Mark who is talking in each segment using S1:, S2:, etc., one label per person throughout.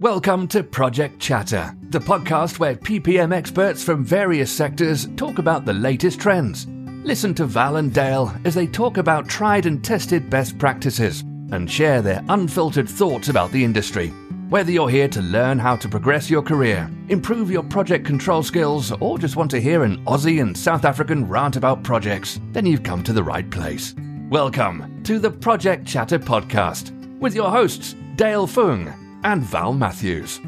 S1: Welcome to Project Chatter, the podcast where PPM experts from various sectors talk about the latest trends. Listen to Val and Dale as they talk about tried and tested best practices and share their unfiltered thoughts about the industry. Whether you're here to learn how to progress your career, improve your project control skills, or just want to hear an Aussie and South African rant about projects, then you've come to the right place. Welcome to the Project Chatter podcast with your hosts, Dale Fung and Val Matthews.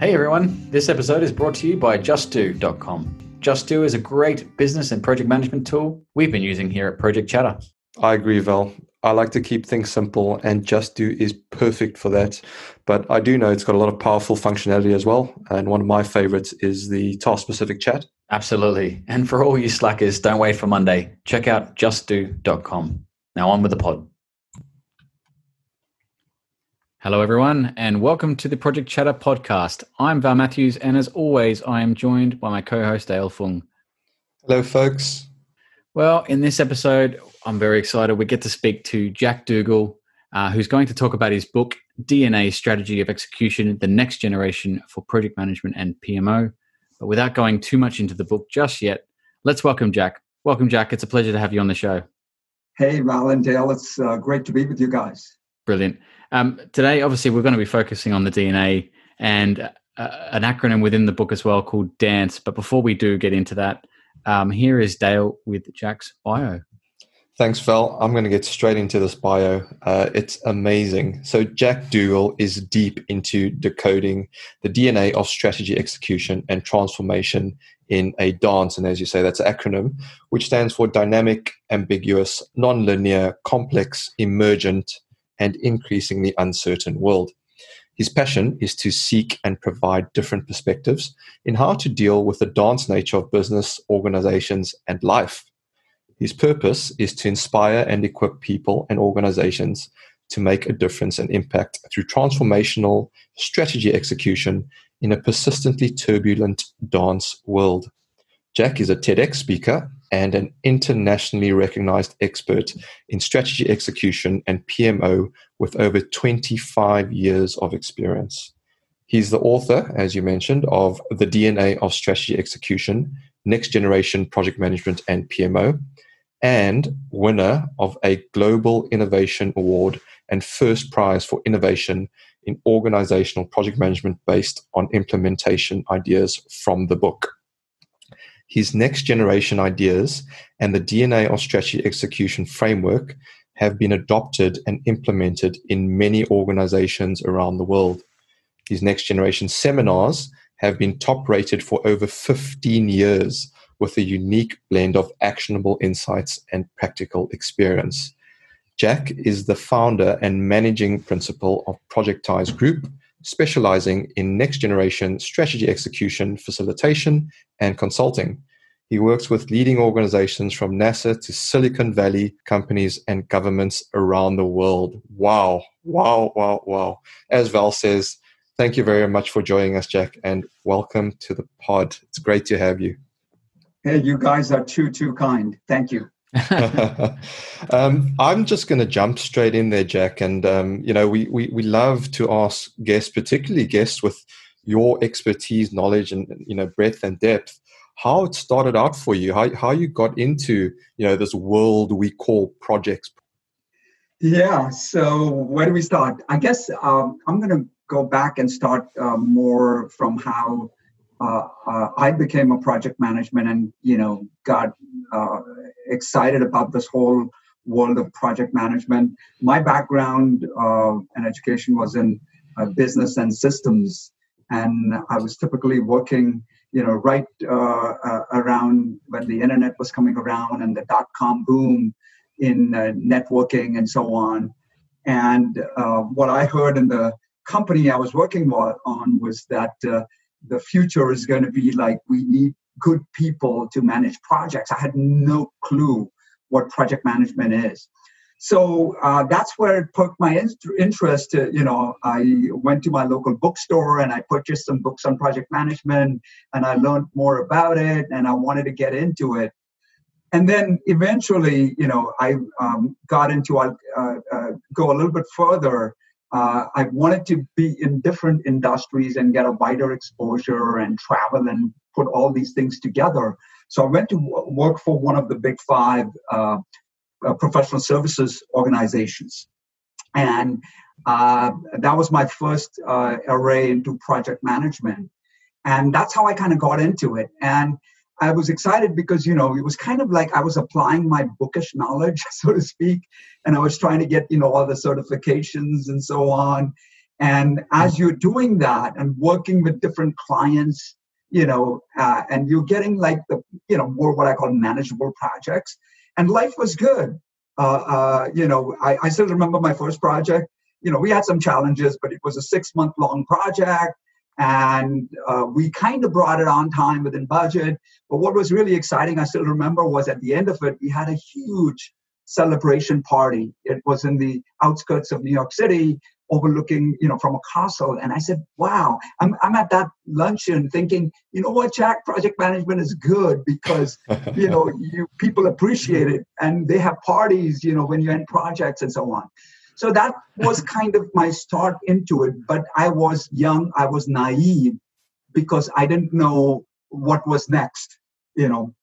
S2: Hey everyone, this episode is brought to you by JustDo.com. JustDo is a great business and project management tool we've been using here at Project Chatter.
S3: I agree, Val. I like to keep things simple, and JustDo is perfect for that. But I do know it's got a lot of powerful functionality as well. And one of my favorites is the task specific chat.
S2: Absolutely. And for all you slackers, don't wait for Monday. Check out JustDo.com. Now on with the pod. Hello, everyone, and welcome to the Project Chatter podcast. I'm Val Matthews, and as always, I am joined by my co host, Dale Fung.
S3: Hello, folks.
S2: Well, in this episode, I'm very excited. We get to speak to Jack Duggal, uh, who's going to talk about his book, DNA Strategy of Execution The Next Generation for Project Management and PMO. But without going too much into the book just yet, let's welcome Jack. Welcome, Jack. It's a pleasure to have you on the show.
S4: Hey, Val and Dale. It's uh, great to be with you guys.
S2: Brilliant. Um, today, obviously, we're going to be focusing on the DNA and uh, an acronym within the book as well called DANCE. But before we do get into that, um, here is Dale with Jack's bio.
S3: Thanks, Val. I'm going to get straight into this bio. Uh, it's amazing. So, Jack Duggal is deep into decoding the DNA of strategy execution and transformation in a dance. And as you say, that's an acronym, which stands for dynamic, ambiguous, nonlinear, complex, emergent, and increasingly uncertain world. His passion is to seek and provide different perspectives in how to deal with the dance nature of business, organizations, and life. His purpose is to inspire and equip people and organizations to make a difference and impact through transformational strategy execution in a persistently turbulent dance world. Jack is a TEDx speaker and an internationally recognized expert in strategy execution and PMO with over 25 years of experience. He's the author, as you mentioned, of The DNA of Strategy Execution, Next Generation Project Management and PMO, and winner of a Global Innovation Award and first prize for innovation in organizational project management based on implementation ideas from the book his next generation ideas and the DNA of strategy execution framework have been adopted and implemented in many organizations around the world. His next generation seminars have been top rated for over 15 years with a unique blend of actionable insights and practical experience. Jack is the founder and managing principal of Projectize Group, specializing in next generation strategy execution, facilitation, and consulting. He works with leading organizations from NASA to Silicon Valley companies and governments around the world. Wow, wow, wow, wow. As Val says, thank you very much for joining us, Jack, and welcome to the pod. It's great to have you.
S4: Hey, you guys are too, too kind. Thank you.
S3: um, I'm just going to jump straight in there, Jack. And um, you know, we, we we love to ask guests, particularly guests with your expertise, knowledge, and you know, breadth and depth, how it started out for you, how how you got into you know this world we call projects.
S4: Yeah. So where do we start? I guess um, I'm going to go back and start uh, more from how uh, uh, I became a project management and you know got uh, excited about this whole world of project management. My background uh, and education was in uh, business and systems, and I was typically working, you know, right uh, around when the internet was coming around and the dot com boom in networking and so on. And what I heard in the company I was working on was that the future is going to be like we need good people to manage projects. I had no clue what project management is. So uh, that's where it perked my interest. you know, I went to my local bookstore and I purchased some books on project management, and I learned more about it, and I wanted to get into it. And then eventually, you know, I um, got into uh, uh, go a little bit further uh, I wanted to be in different industries and get a wider exposure and travel and put all these things together. So I went to work for one of the big five uh, uh, professional services organizations. And uh, that was my first uh, array into project management. And that's how I kind of got into it. And I was excited because, you know, it was kind of like I was applying my bookish knowledge, so to speak, and I was trying to get, you know, all the certifications and so on. And as you're doing that and working with different clients, you know, uh, and you're getting like the, you know, more what I call manageable projects, and life was good. Uh, uh, you know, I, I still remember my first project. You know, we had some challenges, but it was a six month long project and uh, we kind of brought it on time within budget. But what was really exciting, I still remember, was at the end of it, we had a huge celebration party. It was in the outskirts of New York City, overlooking, you know, from a castle. And I said, wow, I'm, I'm at that luncheon thinking, you know what, Jack, project management is good because, you know, you people appreciate it and they have parties, you know, when you're in projects and so on. So that was kind of my start into it. But I was young, I was naive because I didn't know what was next, you know.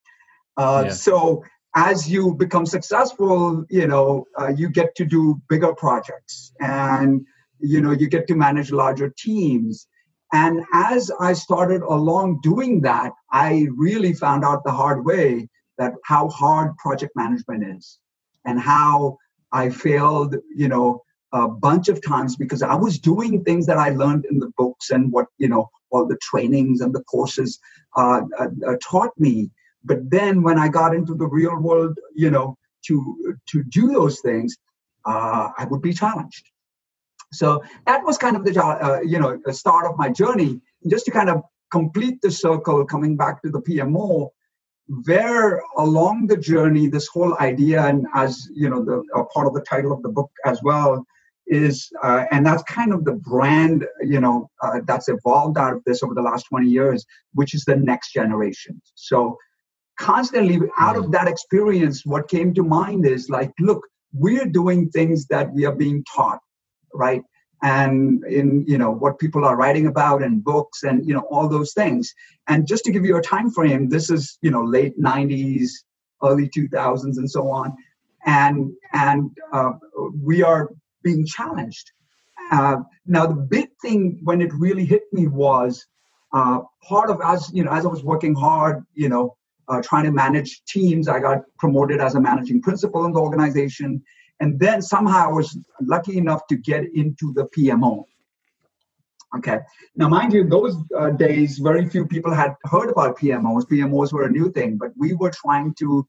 S4: Uh, yeah. So as you become successful, you know, uh, you get to do bigger projects and, you know, you get to manage larger teams. And as I started along doing that, I really found out the hard way that how hard project management is and how I failed, you know, a bunch of times because I was doing things that I learned in the books and what, you know, all the trainings and the courses uh, uh, uh, taught me. But then when I got into the real world, you know, to to do those things, uh, I would be challenged. So that was kind of the uh, you know start of my journey. Just to kind of complete the circle, coming back to the PMO, where along the journey this whole idea and as you know the part of the title of the book as well is uh, and that's kind of the brand you know uh, that's evolved out of this over the last 20 years which is the next generation. So constantly out of that experience what came to mind is like look we're doing things that we are being taught right and in you know what people are writing about in books and you know all those things. And just to give you a time frame this is you know late 90s early 2000s and so on. And and uh, we are being challenged. Uh, now the big thing when it really hit me was uh, part of as you know as i was working hard you know uh, trying to manage teams i got promoted as a managing principal in the organization and then somehow I was lucky enough to get into the PMO. Okay. Now, mind you, those uh, days, very few people had heard about PMOs. PMOs were a new thing, but we were trying to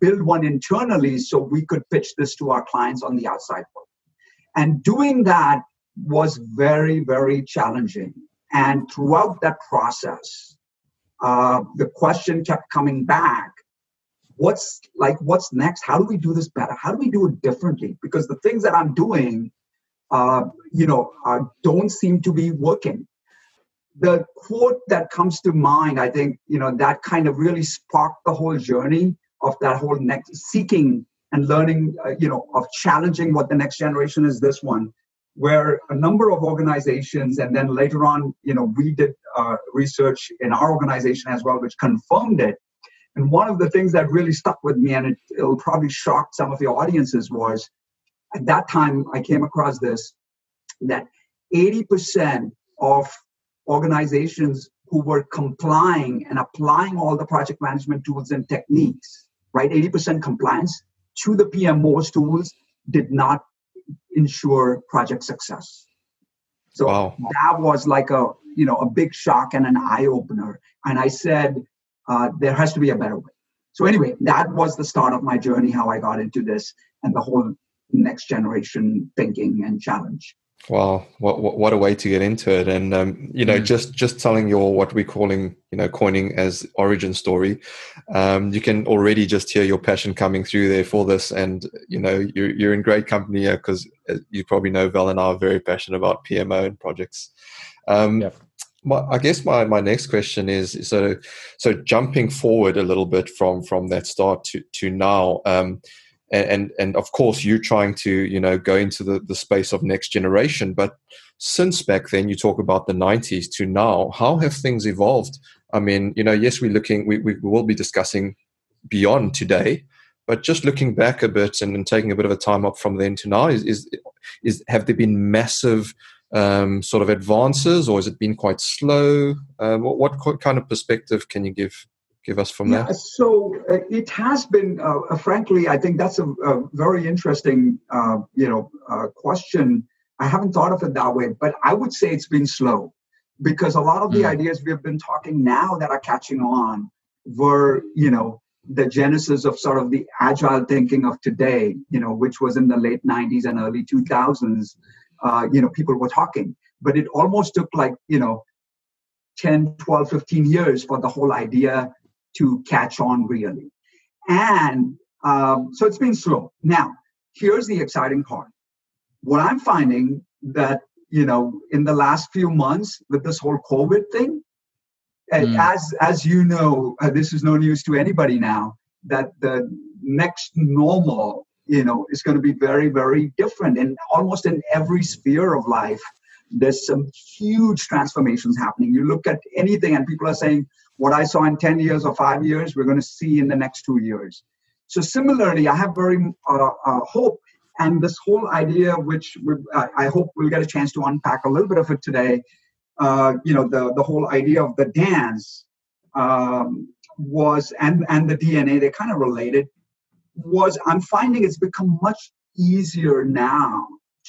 S4: build one internally so we could pitch this to our clients on the outside world. And doing that was very, very challenging. And throughout that process, uh, the question kept coming back what's like what's next? How do we do this better? How do we do it differently? Because the things that i'm doing uh, you know uh, don't seem to be working. The quote that comes to mind i think you know that kind of really sparked the whole journey of that whole next seeking and learning uh, you know of challenging what the next generation is this one where a number of organizations and then later on you know we did uh, research in our organization as well which confirmed it and one of the things that really stuck with me, and it, it'll probably shock some of your audiences, was at that time I came across this that 80% of organizations who were complying and applying all the project management tools and techniques, right? 80% compliance to the PMO's tools did not ensure project success. So wow. that was like a you know a big shock and an eye opener. And I said, uh, there has to be a better way. So anyway, that was the start of my journey, how I got into this and the whole next generation thinking and challenge.
S3: Wow, what, what, what a way to get into it, and um, you know, mm. just just telling your what we're calling, you know, coining as origin story, um, you can already just hear your passion coming through there for this, and you know, you're you're in great company here because uh, you probably know Val and I are very passionate about PMO and projects. Um, yep my, I guess my, my next question is so so jumping forward a little bit from from that start to to now. Um, and, and of course you're trying to you know go into the, the space of next generation but since back then you talk about the 90s to now how have things evolved i mean you know yes we're looking we, we will be discussing beyond today but just looking back a bit and, and taking a bit of a time up from then to now is is, is have there been massive um, sort of advances or has it been quite slow um, what, what kind of perspective can you give give us from yeah, there?
S4: So uh, it has been, uh, uh, frankly, I think that's a, a very interesting, uh, you know, uh, question. I haven't thought of it that way, but I would say it's been slow because a lot of the mm. ideas we have been talking now that are catching on were, you know, the genesis of sort of the agile thinking of today, you know, which was in the late 90s and early 2000s. Uh, you know, people were talking, but it almost took like, you know, 10, 12, 15 years for the whole idea to catch on really. And um, so it's been slow. Now, here's the exciting part. What I'm finding that, you know, in the last few months with this whole COVID thing, mm. as as you know, uh, this is no news to anybody now, that the next normal, you know, is going to be very, very different and almost in every sphere of life. There's some huge transformations happening. You look at anything, and people are saying, what I saw in 10 years or five years, we're going to see in the next two years. So similarly, I have very uh, uh, hope, and this whole idea, which I hope we'll get a chance to unpack a little bit of it today. Uh, you know, the the whole idea of the dance um, was, and and the DNA—they're kind of related. Was I'm finding it's become much easier now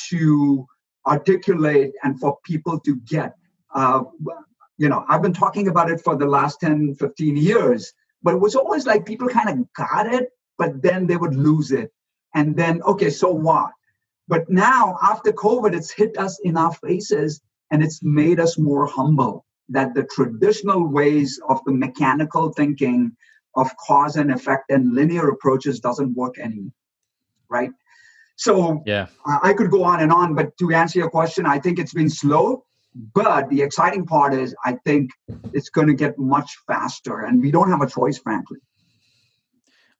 S4: to articulate and for people to get. Uh, you know i've been talking about it for the last 10 15 years but it was always like people kind of got it but then they would lose it and then okay so what but now after covid it's hit us in our faces and it's made us more humble that the traditional ways of the mechanical thinking of cause and effect and linear approaches doesn't work anymore right so
S2: yeah
S4: i could go on and on but to answer your question i think it's been slow but the exciting part is, I think it's going to get much faster, and we don't have a choice, frankly.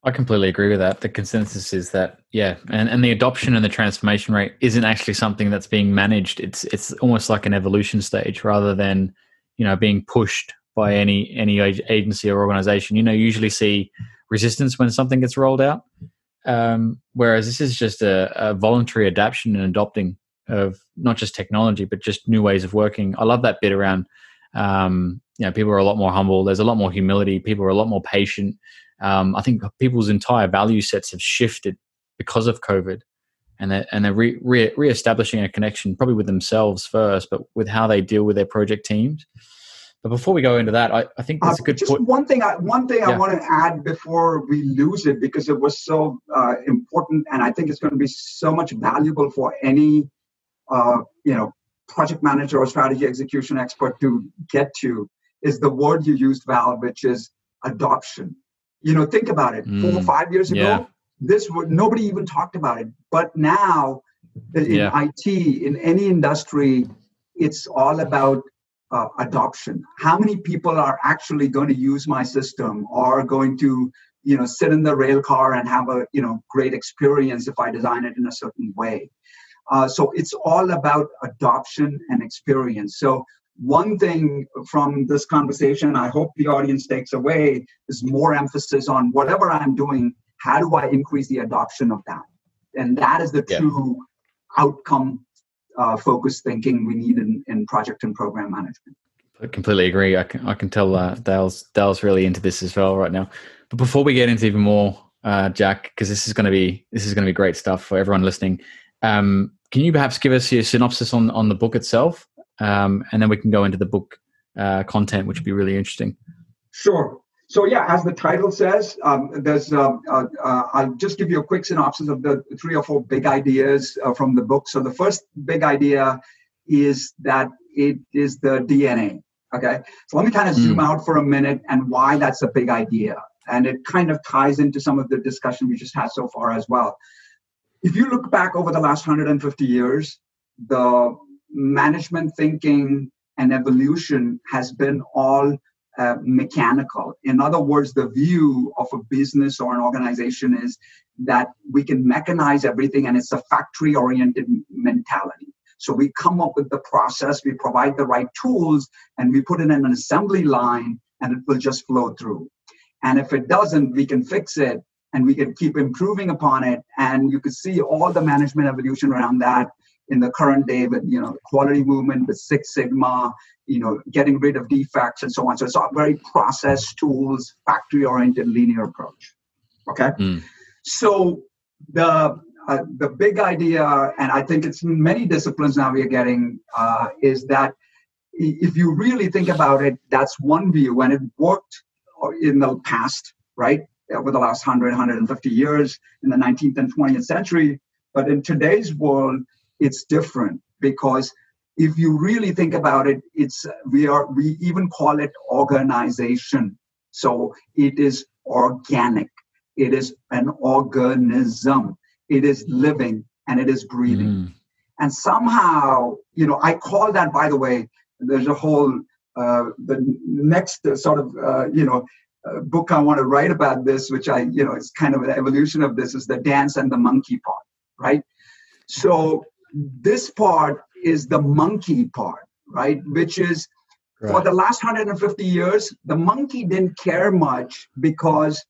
S2: I completely agree with that. The consensus is that, yeah, and, and the adoption and the transformation rate isn't actually something that's being managed. It's it's almost like an evolution stage rather than, you know, being pushed by any any agency or organization. You know, you usually see resistance when something gets rolled out, um, whereas this is just a, a voluntary adaptation and adopting of not just technology but just new ways of working. I love that bit around um, you know people are a lot more humble. There's a lot more humility. People are a lot more patient. Um, I think people's entire value sets have shifted because of COVID, and they're and they're re, re, reestablishing a connection probably with themselves first, but with how they deal with their project teams. But before we go into that, I, I think that's uh, a good
S4: just point. One thing, I, one thing yeah. I want to add before we lose it because it was so uh, important, and I think it's going to be so much valuable for any uh, you know project manager or strategy execution expert to get to is the word you used val which is adoption you know think about it mm, four or mm, five years ago yeah. this would nobody even talked about it but now in yeah. it in any industry it's all about uh, adoption how many people are actually going to use my system or going to you know sit in the rail car and have a you know great experience if i design it in a certain way uh, so it's all about adoption and experience. So one thing from this conversation I hope the audience takes away is more emphasis on whatever I'm doing, how do I increase the adoption of that? And that is the yeah. true outcome uh, focused thinking we need in, in project and program management.
S2: I completely agree. I can, I can tell uh, Dale's, Dale's really into this as well right now. But before we get into even more, uh, Jack, because this is going to be this is going to be great stuff for everyone listening. Um, can you perhaps give us your synopsis on, on the book itself? Um, and then we can go into the book uh, content, which would be really interesting.
S4: Sure. So yeah, as the title says, um, there's. Uh, uh, uh, I'll just give you a quick synopsis of the three or four big ideas uh, from the book. So the first big idea is that it is the DNA. Okay. So let me kind of mm. zoom out for a minute and why that's a big idea, and it kind of ties into some of the discussion we just had so far as well if you look back over the last 150 years, the management thinking and evolution has been all uh, mechanical. In other words, the view of a business or an organization is that we can mechanize everything and it's a factory oriented mentality. So we come up with the process, we provide the right tools, and we put it in an assembly line and it will just flow through. And if it doesn't, we can fix it and we can keep improving upon it. And you can see all the management evolution around that in the current day with you know the quality movement with Six Sigma, you know, getting rid of defects and so on. So it's a very process tools, factory oriented linear approach. Okay. Mm. So the uh, the big idea, and I think it's many disciplines now we are getting, uh, is that if you really think about it, that's one view, and it worked in the past, right? Over the last 100, 150 years in the 19th and 20th century. But in today's world, it's different because if you really think about it, it's we are we even call it organization. So it is organic. It is an organism. It is living and it is breathing. Mm. And somehow, you know, I call that, by the way, there's a whole, uh, the next sort of, uh, you know, uh, book I want to write about this, which I, you know, it's kind of an evolution of this, is the dance and the monkey part, right? So this part is the monkey part, right? Which is right. for the last 150 years, the monkey didn't care much because,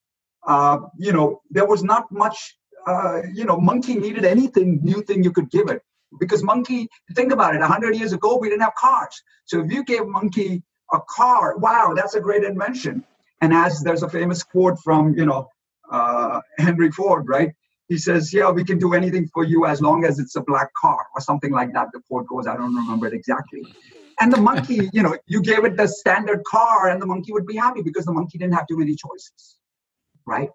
S4: uh, you know, there was not much, uh, you know, monkey needed anything new thing you could give it. Because monkey, think about it, 100 years ago, we didn't have cars. So if you gave monkey a car, wow, that's a great invention. And as there's a famous quote from, you know, uh, Henry Ford, right? He says, Yeah, we can do anything for you as long as it's a black car or something like that. The quote goes, I don't remember it exactly. And the monkey, you know, you gave it the standard car and the monkey would be happy because the monkey didn't have too many choices, right?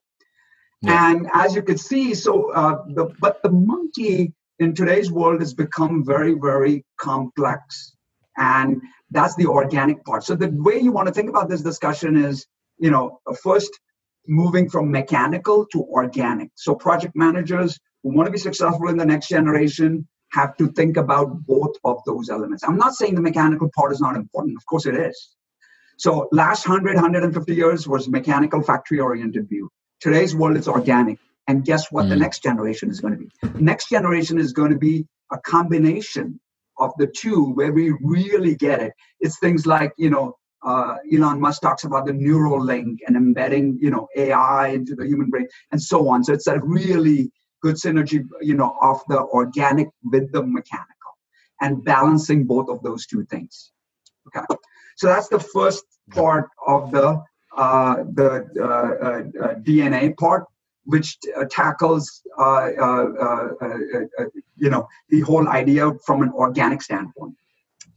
S4: Yeah. And as you could see, so, uh, the, but the monkey in today's world has become very, very complex. And that's the organic part. So the way you want to think about this discussion is, you know, first moving from mechanical to organic. So project managers who want to be successful in the next generation have to think about both of those elements. I'm not saying the mechanical part is not important. Of course it is. So last 100, 150 years was mechanical factory oriented view. Today's world is organic. And guess what mm. the next generation is going to be? Next generation is going to be a combination of the two where we really get it. It's things like, you know, uh, Elon Musk talks about the Neuralink and embedding, you know, AI into the human brain and so on. So it's a really good synergy, you know, of the organic with the mechanical and balancing both of those two things. Okay, so that's the first part of the uh, the uh, uh, uh DNA part, which uh, tackles, uh, you know, the whole idea from an organic standpoint.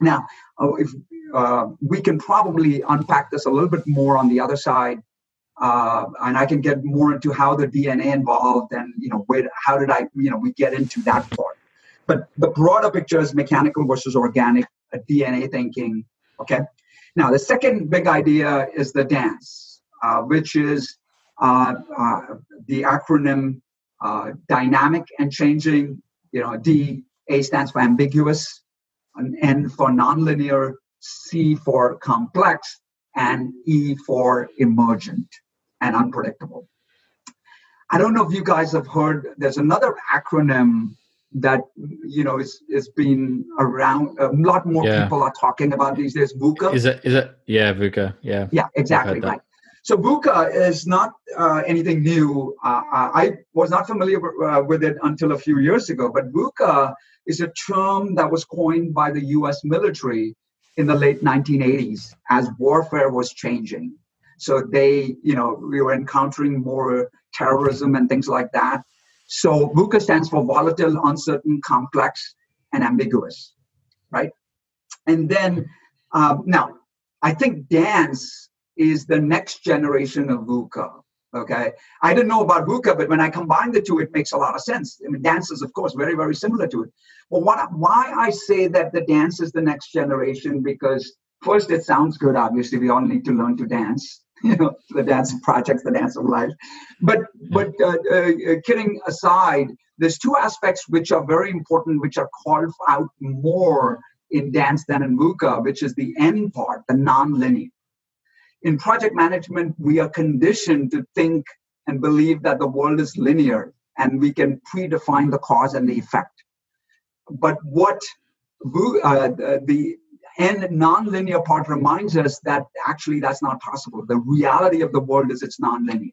S4: Now, if uh, we can probably unpack this a little bit more on the other side uh, and I can get more into how the DNA involved and you know where how did I you know we get into that part. But the broader picture is mechanical versus organic, DNA thinking. Okay. Now the second big idea is the dance, uh, which is uh, uh, the acronym uh, dynamic and changing. You know, D A stands for ambiguous, and N for nonlinear, C for complex, and E for emergent and unpredictable. I don't know if you guys have heard, there's another acronym that you know is is been around a lot more yeah. people are talking about these days VUCA.
S2: Is it is it yeah VUCA yeah
S4: yeah exactly right. So VUCA is not uh, anything new. Uh, I was not familiar uh, with it until a few years ago, but VUCA is a term that was coined by the U.S. military in the late 1980s as warfare was changing. So they, you know, we were encountering more terrorism and things like that. So VUCA stands for volatile, uncertain, complex, and ambiguous, right? And then um, now, I think dance is the next generation of VUCA. Okay, I didn't know about VUCA, but when I combine the two, it makes a lot of sense. I mean, dance is, of course, very, very similar to it. Well, what, why I say that the dance is the next generation because first, it sounds good. Obviously, we all need to learn to dance. You know, the dance projects, the dance of life. But, but uh, uh, uh, kidding aside, there's two aspects which are very important, which are called out more in dance than in VUCA, which is the end part, the non-linear in project management, we are conditioned to think and believe that the world is linear. and we can predefine the cause and the effect. But what uh, the and nonlinear part reminds us that actually that's not possible. The reality of the world is it's nonlinear.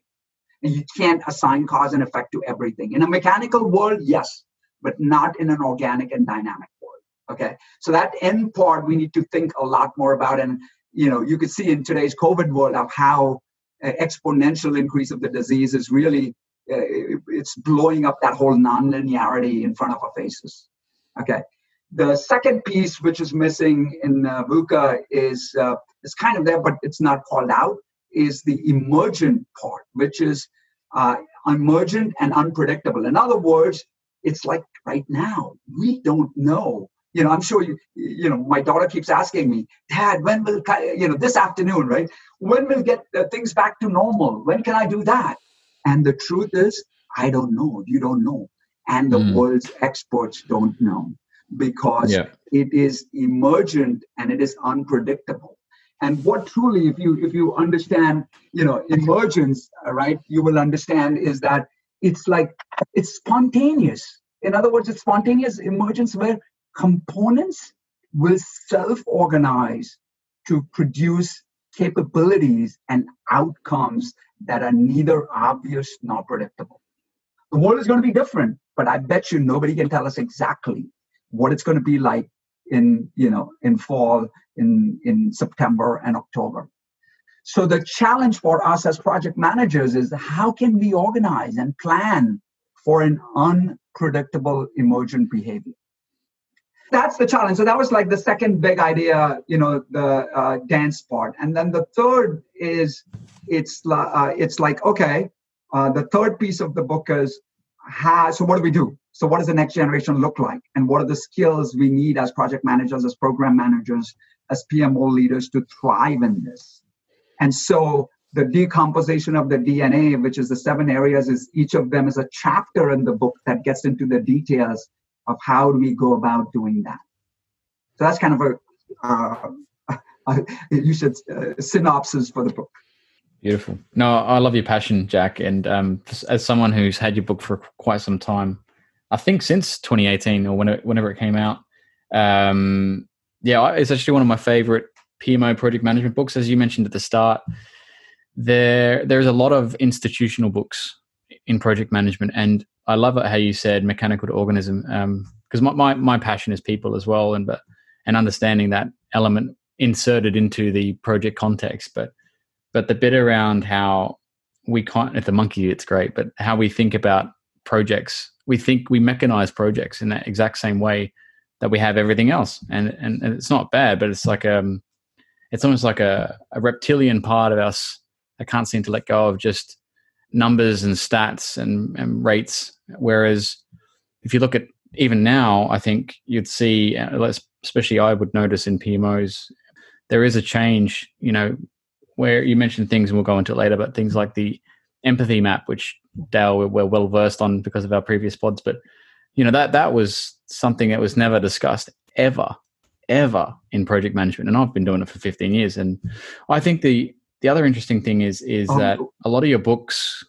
S4: And you can't assign cause and effect to everything. In a mechanical world, yes, but not in an organic and dynamic world. Okay. So that end part we need to think a lot more about. And you know, you could see in today's COVID world of how uh, exponential increase of the disease is really uh, it's blowing up that whole nonlinearity in front of our faces. Okay. The second piece, which is missing in uh, VUCA, is uh, is kind of there, but it's not called out. Is the emergent part, which is uh, emergent and unpredictable. In other words, it's like right now we don't know. You know, I'm sure you. You know, my daughter keeps asking me, Dad, when will you know this afternoon, right? When will get uh, things back to normal? When can I do that? And the truth is, I don't know. You don't know, and the mm. world's experts don't know because yeah. it is emergent and it is unpredictable and what truly if you if you understand you know emergence right you will understand is that it's like it's spontaneous in other words it's spontaneous emergence where components will self-organize to produce capabilities and outcomes that are neither obvious nor predictable. The world is going to be different but i bet you nobody can tell us exactly what it's going to be like in you know in fall in in september and october. So the challenge for us as project managers is how can we organize and plan for an unpredictable emergent behavior that's the challenge. So that was like the second big idea you know the uh, dance part. And then the third is it's uh, it's like okay uh, the third piece of the book is has so what do we do? So what does the next generation look like? And what are the skills we need as project managers as program managers as pmo leaders to thrive in this? And so the decomposition of the dna which is the seven areas is each of them is a chapter in the book that gets into the details of how do we go about doing that so that's kind of a uh, you should uh, synopsis for the book
S2: Beautiful. No, I love your passion, Jack. And um, as someone who's had your book for quite some time, I think since 2018 or whenever it came out, um, yeah, it's actually one of my favorite PMO project management books. As you mentioned at the start, there there's a lot of institutional books in project management, and I love it how you said mechanical to organism because um, my, my my passion is people as well, and but and understanding that element inserted into the project context, but but the bit around how we can't at the monkey it's great but how we think about projects we think we mechanize projects in that exact same way that we have everything else and and, and it's not bad but it's like um it's almost like a, a reptilian part of us that can't seem to let go of just numbers and stats and, and rates whereas if you look at even now i think you'd see uh, especially i would notice in pmos there is a change you know where you mentioned things, and we'll go into it later, but things like the empathy map, which Dale we're, we're well versed on because of our previous pods. But you know that that was something that was never discussed ever, ever in project management, and I've been doing it for 15 years. And I think the the other interesting thing is is um, that a lot of your books.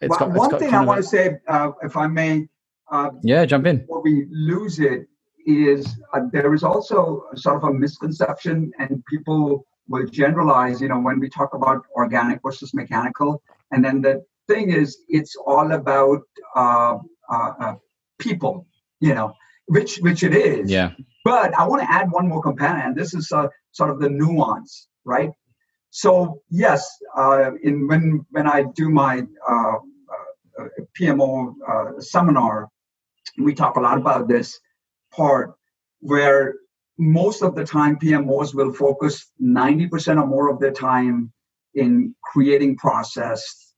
S4: It's got, one thing I want to say, uh, if I may. Uh,
S2: yeah, jump in.
S4: Before we lose it, is uh, there is also sort of a misconception, and people will generalize, you know, when we talk about organic versus mechanical. And then the thing is, it's all about uh, uh, uh, people, you know, which which it is.
S2: Yeah.
S4: But I want to add one more component. and This is uh, sort of the nuance, right? So yes, uh, in when when I do my uh, PMO seminar, we talk a lot about this part where most of the time pmos will focus 90% or more of their time in creating process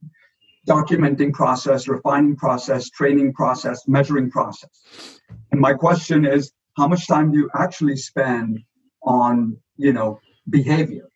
S4: documenting process refining process training process measuring process. And my question is how much time do you actually spend on you know behavior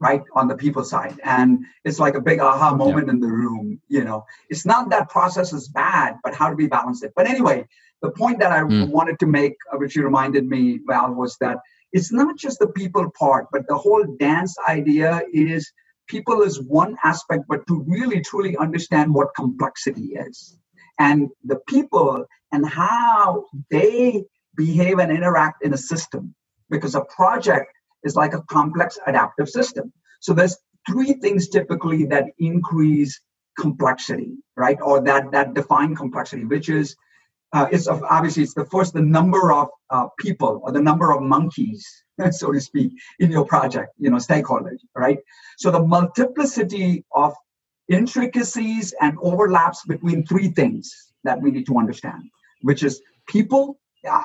S4: right on the people side. And it's like a big aha moment yeah. in the room you know? It's not that process is bad but how do we balance it? But anyway the point that I mm. wanted to make, uh, which you reminded me, Val, was that it's not just the people part, but the whole dance idea is people is one aspect, but to really truly understand what complexity is. And the people and how they behave and interact in a system. Because a project is like a complex adaptive system. So there's three things typically that increase complexity right? Or that that define complexity which is uh, it's obviously it's the first the number of uh, people or the number of monkeys so to speak in your project you know stakeholders right? So the multiplicity of intricacies and overlaps between three things that we need to understand which is people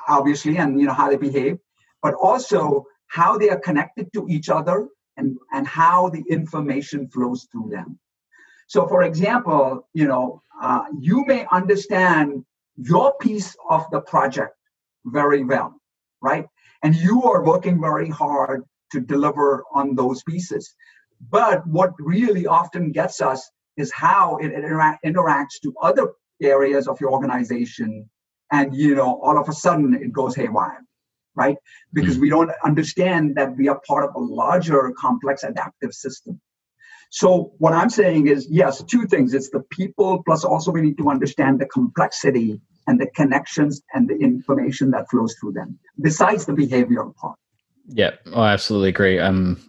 S4: obviously and you know how they behave but also how they are connected to each other and and how the information flows through them so for example you know uh, you may understand your piece of the project very well, right? And you are working very hard to deliver on those pieces. But what really often gets us is how it intera- interacts to other areas of your organization. And, you know, all of a sudden it goes haywire, right? Because mm-hmm. we don't understand that we are part of a larger complex adaptive system. So what I'm saying is, yes, two things. It's the people, plus also we need to understand the complexity and the connections and the information that flows through them, besides the behavioral part.
S2: Yeah, I absolutely agree. Um,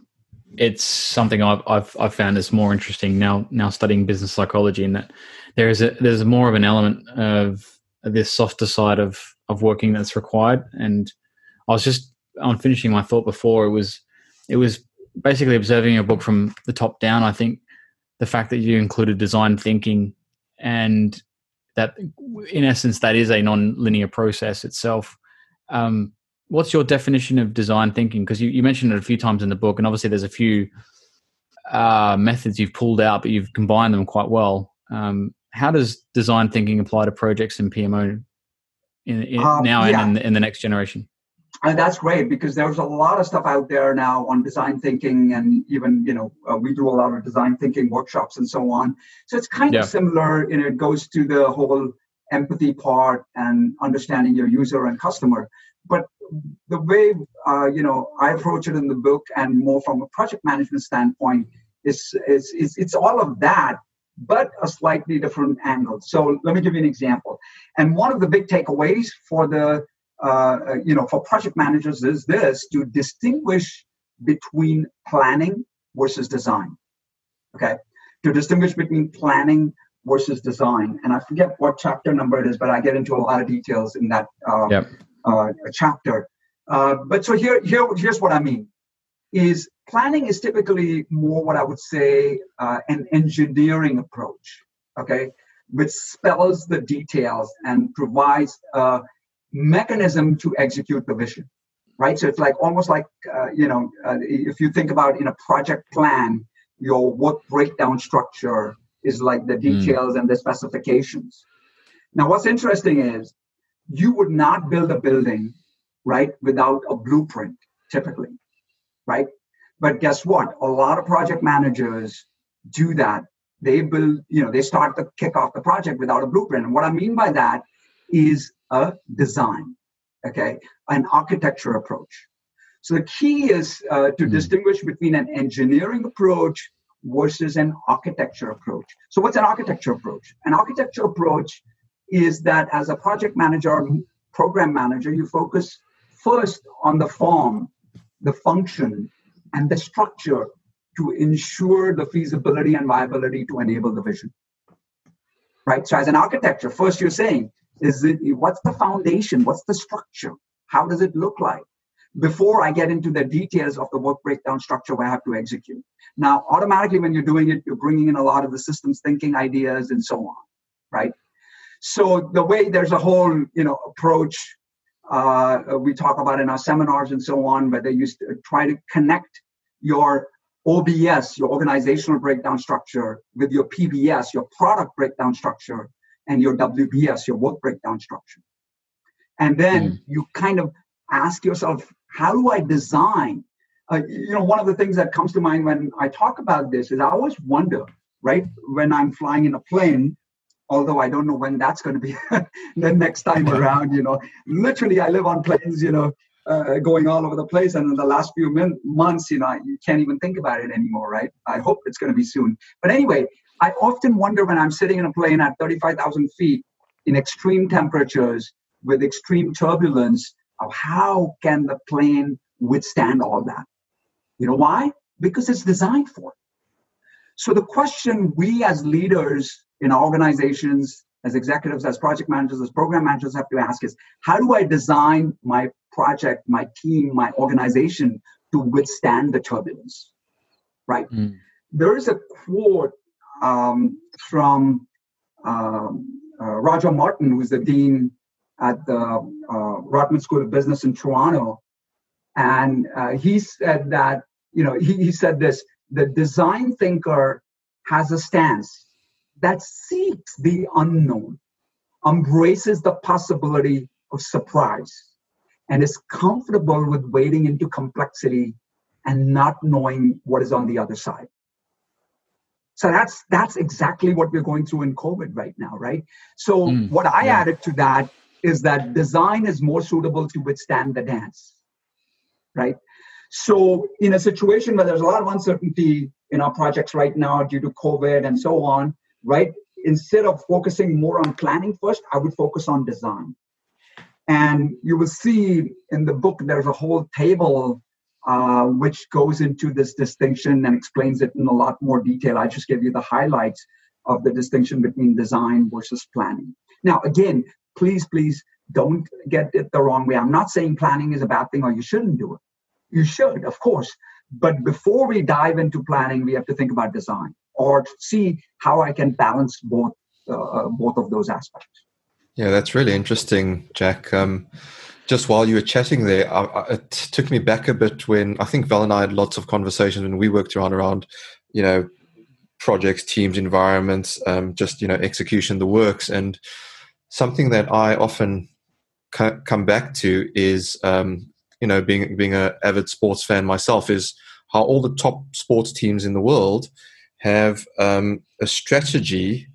S2: it's something I've, I've I've found is more interesting now now studying business psychology in that there is a there's more of an element of this softer side of of working that's required. And I was just on finishing my thought before it was it was basically observing your book from the top down. I think the fact that you included design thinking and that, in essence, that is a non-linear process itself. Um, what's your definition of design thinking? Because you, you, mentioned it a few times in the book, and obviously there's a few uh, methods you've pulled out, but you've combined them quite well. Um, how does design thinking apply to projects and PMO in, in um, now yeah. and in the, in the next generation?
S4: And that's great because there's a lot of stuff out there now on design thinking and even you know uh, we do a lot of design thinking workshops and so on. So it's kind yeah. of similar you know it goes to the whole empathy part and understanding your user and customer. But the way uh, you know i approach it in the book and more from a project management standpoint is, is, is it's all of that but a slightly different angle. So let me give you an example. And one of the big takeaways for the uh, uh, you know, for project managers is this to distinguish between planning versus design. Okay, to distinguish between planning versus design. And I forget what chapter number it is, but I get into a lot of details in that uh, yep. uh, chapter. Uh, but so here, here, here's what I mean: is planning is typically more what I would say uh, an engineering approach. Okay, which spells the details and provides mechanism to execute the vision right? So it's like almost like uh, you know uh, if you think about in a project plan your work breakdown structure is like the hmm. details mm. and the specifications. Now what's interesting is you would not build a building right without a blueprint typically right? But guess what? A lot of project managers do that. They build you know they start to kick off the project without a blueprint. And what i mean by that is a design, okay, an architecture approach. So the key is uh, to mm. distinguish between an engineering approach versus an architecture approach. So what's an architecture approach? An architecture approach is that as a project manager or program manager, you focus first on the form, the function, and the structure to ensure the feasibility and viability to enable the vision. Right? So as an architecture, first you're saying is it what's the foundation? What's the structure? How does it look like? Before I get into the details of the work breakdown structure where I have to execute. Now, automatically when you're doing it, you're bringing in a lot of the systems thinking ideas and so on, right? So the way there's a whole, you know, approach uh, we talk about in our seminars and so on, but they used to try to connect your OBS, your organizational breakdown structure, with your PBS, your product breakdown structure, and your WBS, your work breakdown structure. And then mm. you kind of ask yourself, how do I design? Uh, you know, one of the things that comes to mind when I talk about this is I always wonder, right, when I'm flying in a plane, although I don't know when that's going to be the next time around, you know, literally I live on planes, you know, uh, going all over the place. And in the last few min- months, you know, you can't even think about it anymore, right? I hope it's going to be soon. But anyway, I often wonder when I'm sitting in a plane at 35,000 feet, in extreme temperatures with extreme turbulence how can the plane withstand all that. You know why? Because it's designed for it. So the question we as leaders in organizations, as executives, as project managers, as program managers have to ask is how do I design my project, my team, my organization to withstand the turbulence? Right? Mm. There is a quote um, from um, uh, Roger Martin, who's the dean at the uh, Rotman School of Business in Toronto. And uh, he said that, you know, he, he said this the design thinker has a stance that seeks the unknown, embraces the possibility of surprise, and is comfortable with wading into complexity and not knowing what is on the other side. So that's that's exactly what we're going through in COVID right now, right? So mm, what I yeah. added to that is that design is more suitable to withstand the dance, right? So in a situation where there's a lot of uncertainty in our projects right now due to COVID and so on, right? Instead of focusing more on planning first, I would focus on design. And you will see in the book there's a whole table uh, which goes into this distinction and explains it in a lot more detail. I just gave you the highlights of the distinction between design versus planning. Now, again, please, please don't get it the wrong way. I'm not saying planning is a bad thing or you shouldn't do it. You should, of course. But before we dive into planning, we have to think about design or see how I can balance both uh, both of those aspects.
S3: Yeah, that's really interesting, Jack. Um, just while you were chatting there, I, I, it took me back a bit when I think Val and I had lots of conversations and we worked around around, you know, projects, teams, environments, um, just you know, execution, the works, and something that I often come back to is, um, you know, being being an avid sports fan myself, is how all the top sports teams in the world have um, a strategy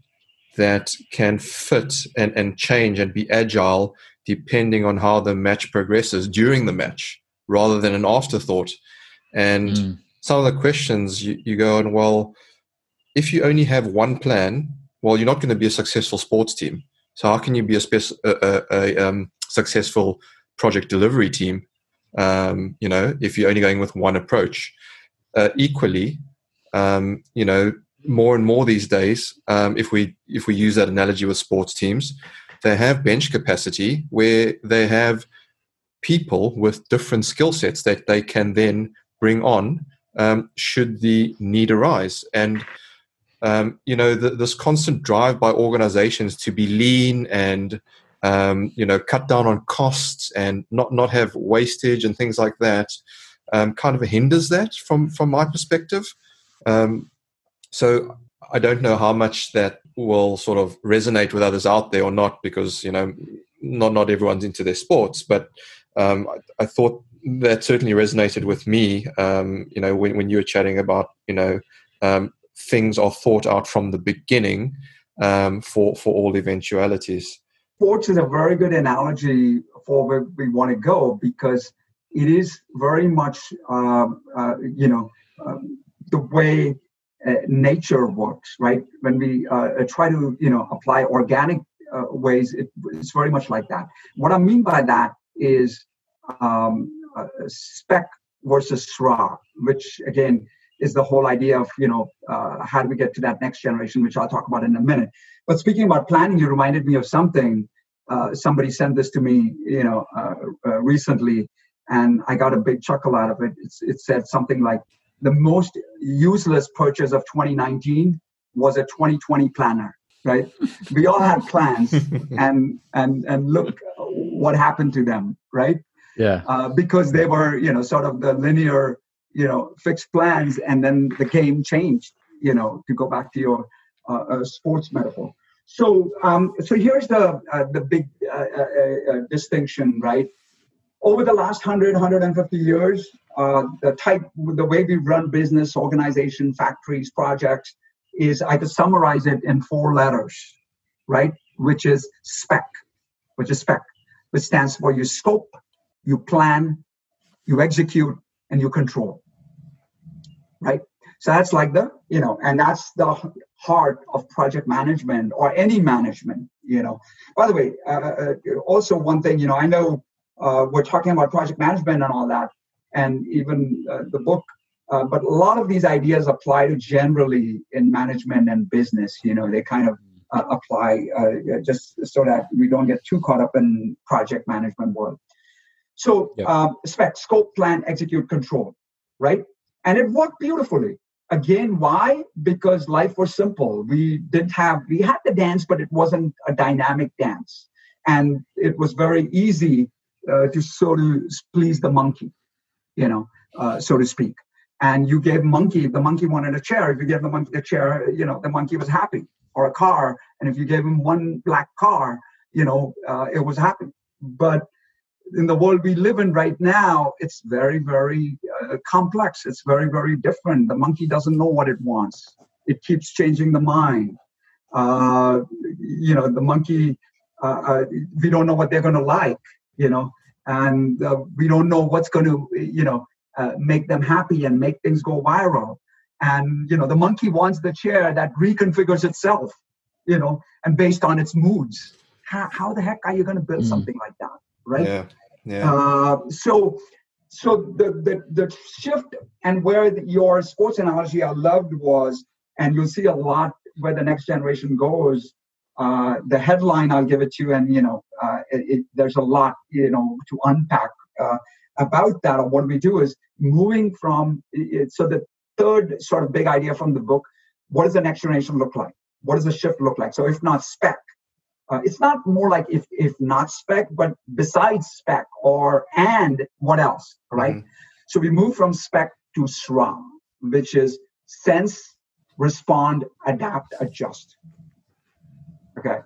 S3: that can fit and, and change and be agile depending on how the match progresses during the match rather than an afterthought. And mm. some of the questions you, you go on, well, if you only have one plan, well, you're not going to be a successful sports team. So how can you be a, spec- a, a, a um, successful project delivery team? Um, you know, if you're only going with one approach. Uh, equally, um, you know, more and more these days, um, if we if we use that analogy with sports teams, they have bench capacity where they have people with different skill sets that they can then bring on um, should the need arise. And um, you know, the, this constant drive by organizations to be lean and um, you know cut down on costs and not not have wastage and things like that um, kind of hinders that from from my perspective. Um, so I don't know how much that will sort of resonate with others out there or not, because you know not not everyone's into their sports. But um, I, I, thought that certainly resonated with me. Um, you know, when, when you were chatting about you know um, things are thought out from the beginning um, for for all eventualities.
S4: Sports is a very good analogy for where we want to go because it is very much uh, uh, you know um, the way nature works, right? When we uh, uh, try to, you know, apply organic ways, it, it's very much like that. What I mean by that is um, spec versus SRA, which again is the whole idea of, you know, how do we get to that next generation, which I'll talk about in a minute. But speaking about planning, you reminded me of something. Uh, somebody sent this to me, you know, uh, uh, recently, and I got a big chuckle out of it. It's, it said something like, the most useless purchase of 2019 was a 2020 planner right? We all had plans and and and look what happened to them right?
S2: Yeah.
S4: Uh, because they were you know sort of the linear you know fixed plans and then the game changed you know to go back to your uh, uh, sports metaphor. So um, so here's the uh, the big uh, uh, distinction right over the last 100 150 years uh, the type the way we run business organization factories projects is i could summarize it in four letters right? Which is spec which is spec which stands for you scope you plan you execute and you control right? So that's like the you know and that's the heart of project management or any management you know. By the way uh, uh, also one thing you know i know uh, we're talking about project management and all that and even uh, the book. Uh, but a lot of these ideas apply to generally in management and business you know they kind of uh, apply just so that we don't get too caught up in project management world. So yep. spec scope plan execute control right? And it worked beautifully. Again why? Because life was simple. We didn't have we had the dance but it wasn't a dynamic dance. And it was very easy uh, to sort of please the monkey you know uh, so to speak and you gave monkey the monkey wanted a chair if you gave the monkey the chair you know the monkey was happy or a car and if you gave him one black car you know uh, it was happy but in the world we live in right now, it's very, very uh, complex. It's very, very different. The monkey doesn't know what it wants. It keeps changing the mind. Uh, you know, the monkey, uh, uh we don't know what they're going to like, you know, and uh, we don't know what's going to, you know, uh, make them happy and make things go viral. And, you know, the monkey wants the chair that reconfigures itself, you know, and based on its moods. How, how the heck are you going to build mm. something like that? right?
S3: Yeah. Yeah. Uh,
S4: so, so the, the the shift and where the, your sports analogy I loved was, and you'll see a lot where the next generation goes. Uh, the headline I'll give it to you, and you know, it, it, there's a lot you know to unpack uh, about that. Or what we do is moving from. It, so the third sort of big idea from the book: what does the next generation look like? What does the shift look like? So if not spec, uh, it's not more like if if not spec, but besides spec or and what else, right? Mm-hmm. So we move from spec to SRA, which is sense, respond, adapt, adjust. Okay,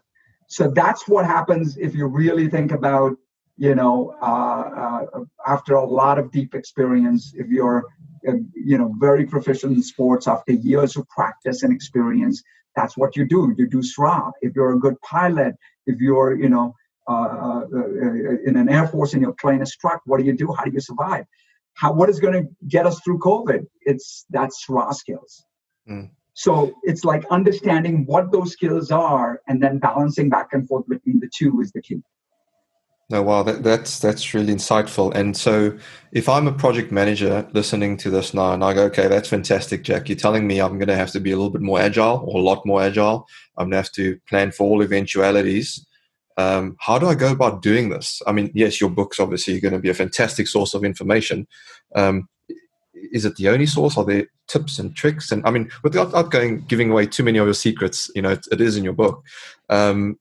S4: so that's what happens if you really think about, you know, uh, uh, after a lot of deep experience, if you're, uh, you know, very proficient in sports after years of practice and experience, that's what you do. You do SRA. If you're a good pilot, if you're, you know, uh, uh, in an air force and your plane is struck, what do you do? How do you survive? How, what is going to get us through COVID? It's that SRA skills. Mm. So it's like understanding what those skills are and then balancing back and forth between the two is the key.
S3: No, wow, that, that's that's really insightful. And so, if I'm a project manager listening to this now, and I go, okay, that's fantastic, Jack. You're telling me I'm going to have to be a little bit more agile, or a lot more agile. I'm going to have to plan for all eventualities. Um, how do I go about doing this? I mean, yes, your book's obviously going to be a fantastic source of information. Um, is it the only source? Are there tips and tricks? And I mean, without going giving away too many of your secrets, you know, it, it is in your book. Um,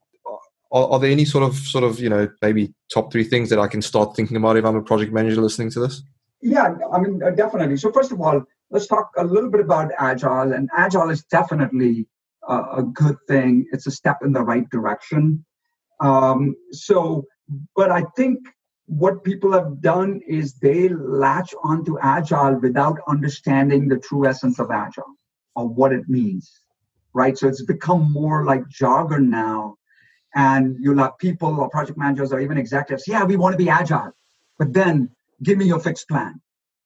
S3: are, are, there any sort of sort of you know maybe top three things that I can start thinking about if I'm a project manager listening to this?
S4: Yeah, I mean uh, definitely. So first of all, let's talk a little bit about agile, and agile is definitely a good thing. It's a step in the right direction. Um, so, but I think what people have done is they latch onto agile without understanding the true essence of agile or what it means right? So it's become more like jargon now. And you'll have people or project managers or even executives yeah we want to be agile. But then give me your fixed plan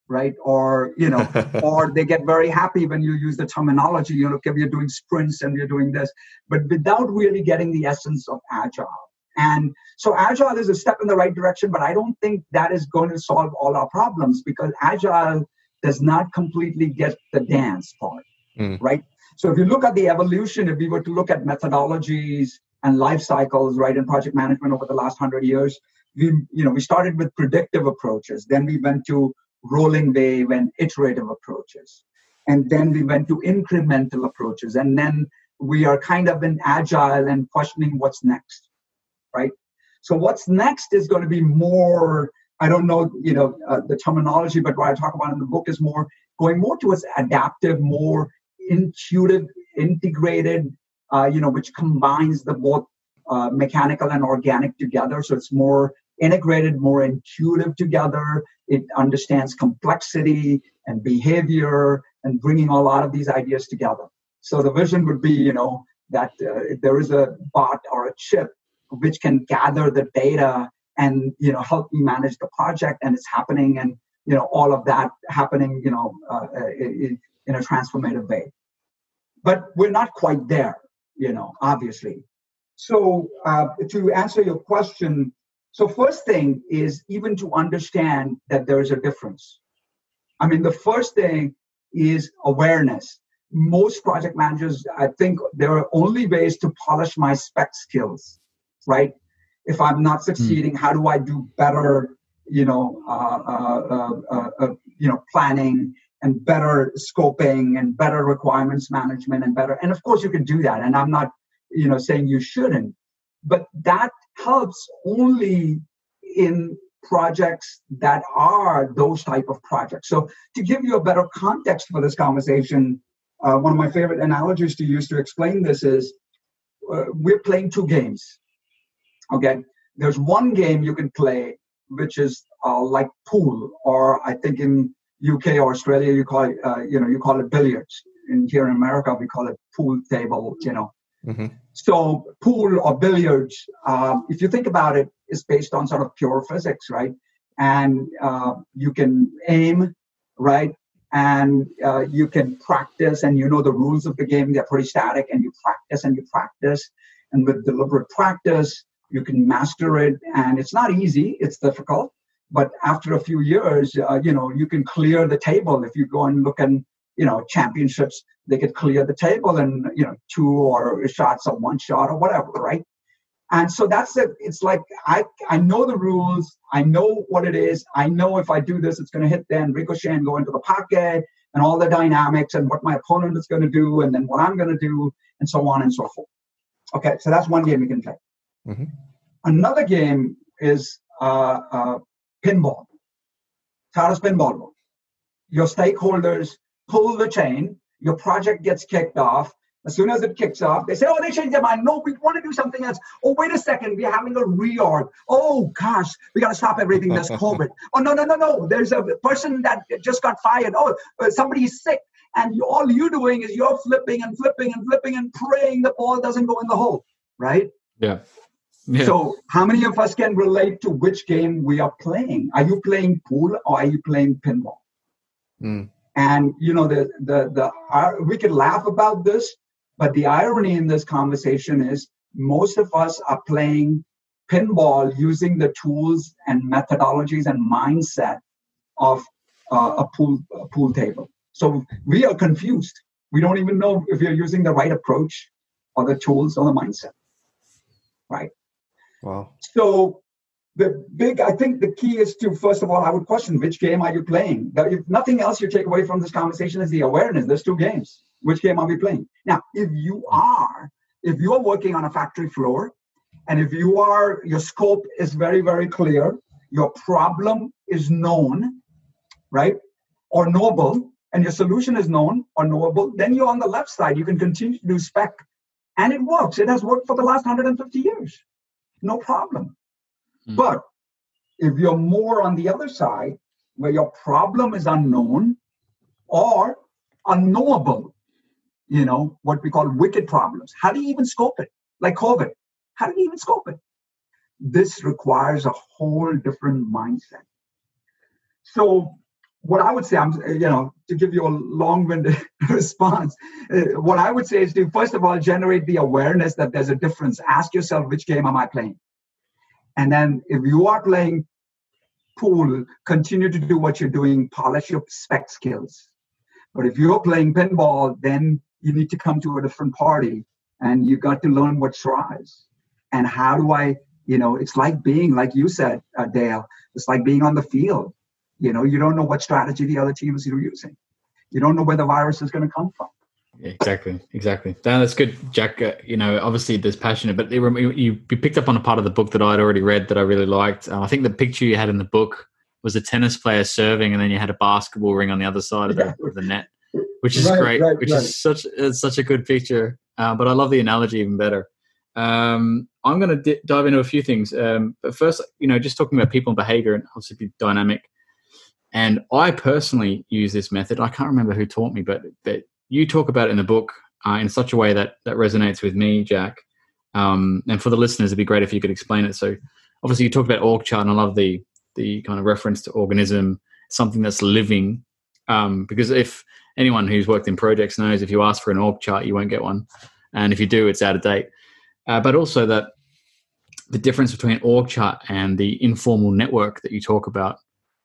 S4: right? Or you know or they get very happy when you use the terminology you know okay we're doing sprints and we're doing this. But without really getting the essence of agile and so agile is a step in the right direction but i don't think that is going to solve all our problems because agile does not completely get the dance part mm. right so if you look at the evolution if we were to look at methodologies and life cycles, right, in project management over the last hundred years. We, you know, we started with predictive approaches, then we went to rolling wave and iterative approaches, and then we went to incremental approaches, and then we are kind of in agile and questioning what's next, right? So what's next is going to be more. I don't know, you know, uh, the terminology, but what I talk about in the book is more going more towards adaptive, more intuitive, integrated uh, you know, which combines the both uh, mechanical and organic together. So it's more integrated, more intuitive together. It understands complexity and behavior and bringing a lot of these ideas together. So the vision would be, you know, that uh, there is a bot or a chip which can gather the data and you know help me manage the project and it's happening and you know all of that happening you know uh, in, in a transformative way but we're not quite there you know, obviously. so uh, to answer your question, so first thing is even to understand that there is a difference. I mean, the first thing is awareness. Most project managers, I think there are only ways to polish my spec skills, right? If I'm not hmm. succeeding, mm. how do I do better? You know, uh uh, uh, uh, you know, planning and better scoping and better requirements management and better. And of course, you can do that. And I'm not, you know, saying you shouldn't, but that helps only in projects that are those type of projects. So to give you a better context for this conversation, uh, one of my favorite analogies to use to explain this is uh, we're playing two games. Okay, there's one game you can play which is uh, like pool, or I think in UK or Australia you call it, uh, you know, you call it billiards. In here in America we call it pool table. You know, mm-hmm. so pool or billiards. Um, if you think about it, is based on sort of pure physics, right? And uh, you can aim, right? And uh, you can practice, and you know the rules of the game. They're pretty static, and you practice and you practice, and with deliberate practice, you can master it. And it's not easy; it's difficult. But after a few years, uh, you know, you can clear the table. If you go and look and you know championships, they could clear the table in you know two or shots or one shot or whatever, right? And so that's it. It's like I I know the rules. I know what it is. I know if I do this, it's going to hit then ricochet and go into the pocket and all the dynamics and what my opponent is going to do and then what I'm going to do and so on and so forth. Okay, so that's one game you can play. Mm-hmm. Another game is uh, uh, pinball. Does pinball? Your stakeholders pull the chain. Your project gets kicked off as soon as it kicks off, they say, oh, they changed their mind. No, we want to do something else. Oh, wait a second, we're having a reorg. Oh, gosh, we got to stop everything. There's COVID. oh, no, no, no, no. There's a person that just got fired. Oh, uh, somebody's sick. And you, all you're doing is you're flipping and flipping and flipping and praying the ball doesn't go in the hole, right?
S2: Yeah.
S4: Yeah. So, how many of us can relate to which game we are playing? Are you playing pool or are you playing pinball? Mm. And you know the the the uh, we could laugh about this, but the irony in this conversation is most of us are playing pinball using the tools and methodologies and mindset of uh, a pool a pool table. So we are confused. We don't even know if you're using the right approach or the tools or the mindset. Right.
S3: Wow.
S4: So the big, I think the key is to, first of all, I would question which game are you playing? If nothing else you take away from this conversation is the awareness. There's two games. Which game are we playing? Now, if you are, if you are working on a factory floor, and if you are, your scope is very, very clear, your problem is known, right? Or knowable, and your solution is known or knowable, then you're on the left side. You can continue to do spec. And it works. It has worked for the last 150 years. No problem. Mm. But if you're more on the other side, where your problem is unknown or unknowable, you know, what we call wicked problems. How do you even scope it? Like COVID. How do you even scope it? This requires a whole different mindset. So, what I would say, I'm, you know, to give you a long-winded response, uh, what I would say is to first of all generate the awareness that there's a difference. Ask yourself, which game am I playing? And then, if you are playing pool, continue to do what you're doing, polish your spec skills. But if you're playing pinball, then you need to come to a different party and you got to learn what thrives and how do i you know it's like being like you said uh, dale it's like being on the field you know you don't know what strategy the other team is using you don't know where the virus is going to come from
S2: exactly exactly that's good jack uh, you know obviously there's passionate but you, you picked up on a part of the book that i'd already read that i really liked uh, i think the picture you had in the book was a tennis player serving and then you had a basketball ring on the other side of the, of the net which is right, great, right, which right. is such it's such a good picture. Uh, but I love the analogy even better. Um, I'm going to di- dive into a few things. Um, but first, you know, just talking about people and behavior and obviously dynamic. And I personally use this method. I can't remember who taught me, but but you talk about it in the book uh, in such a way that that resonates with me, Jack. Um, and for the listeners, it'd be great if you could explain it. So, obviously, you talked about org chart, and I love the the kind of reference to organism, something that's living. Um, because if anyone who's worked in projects knows if you ask for an org chart, you won't get one, and if you do, it's out of date. uh, but also that the difference between org chart and the informal network that you talk about.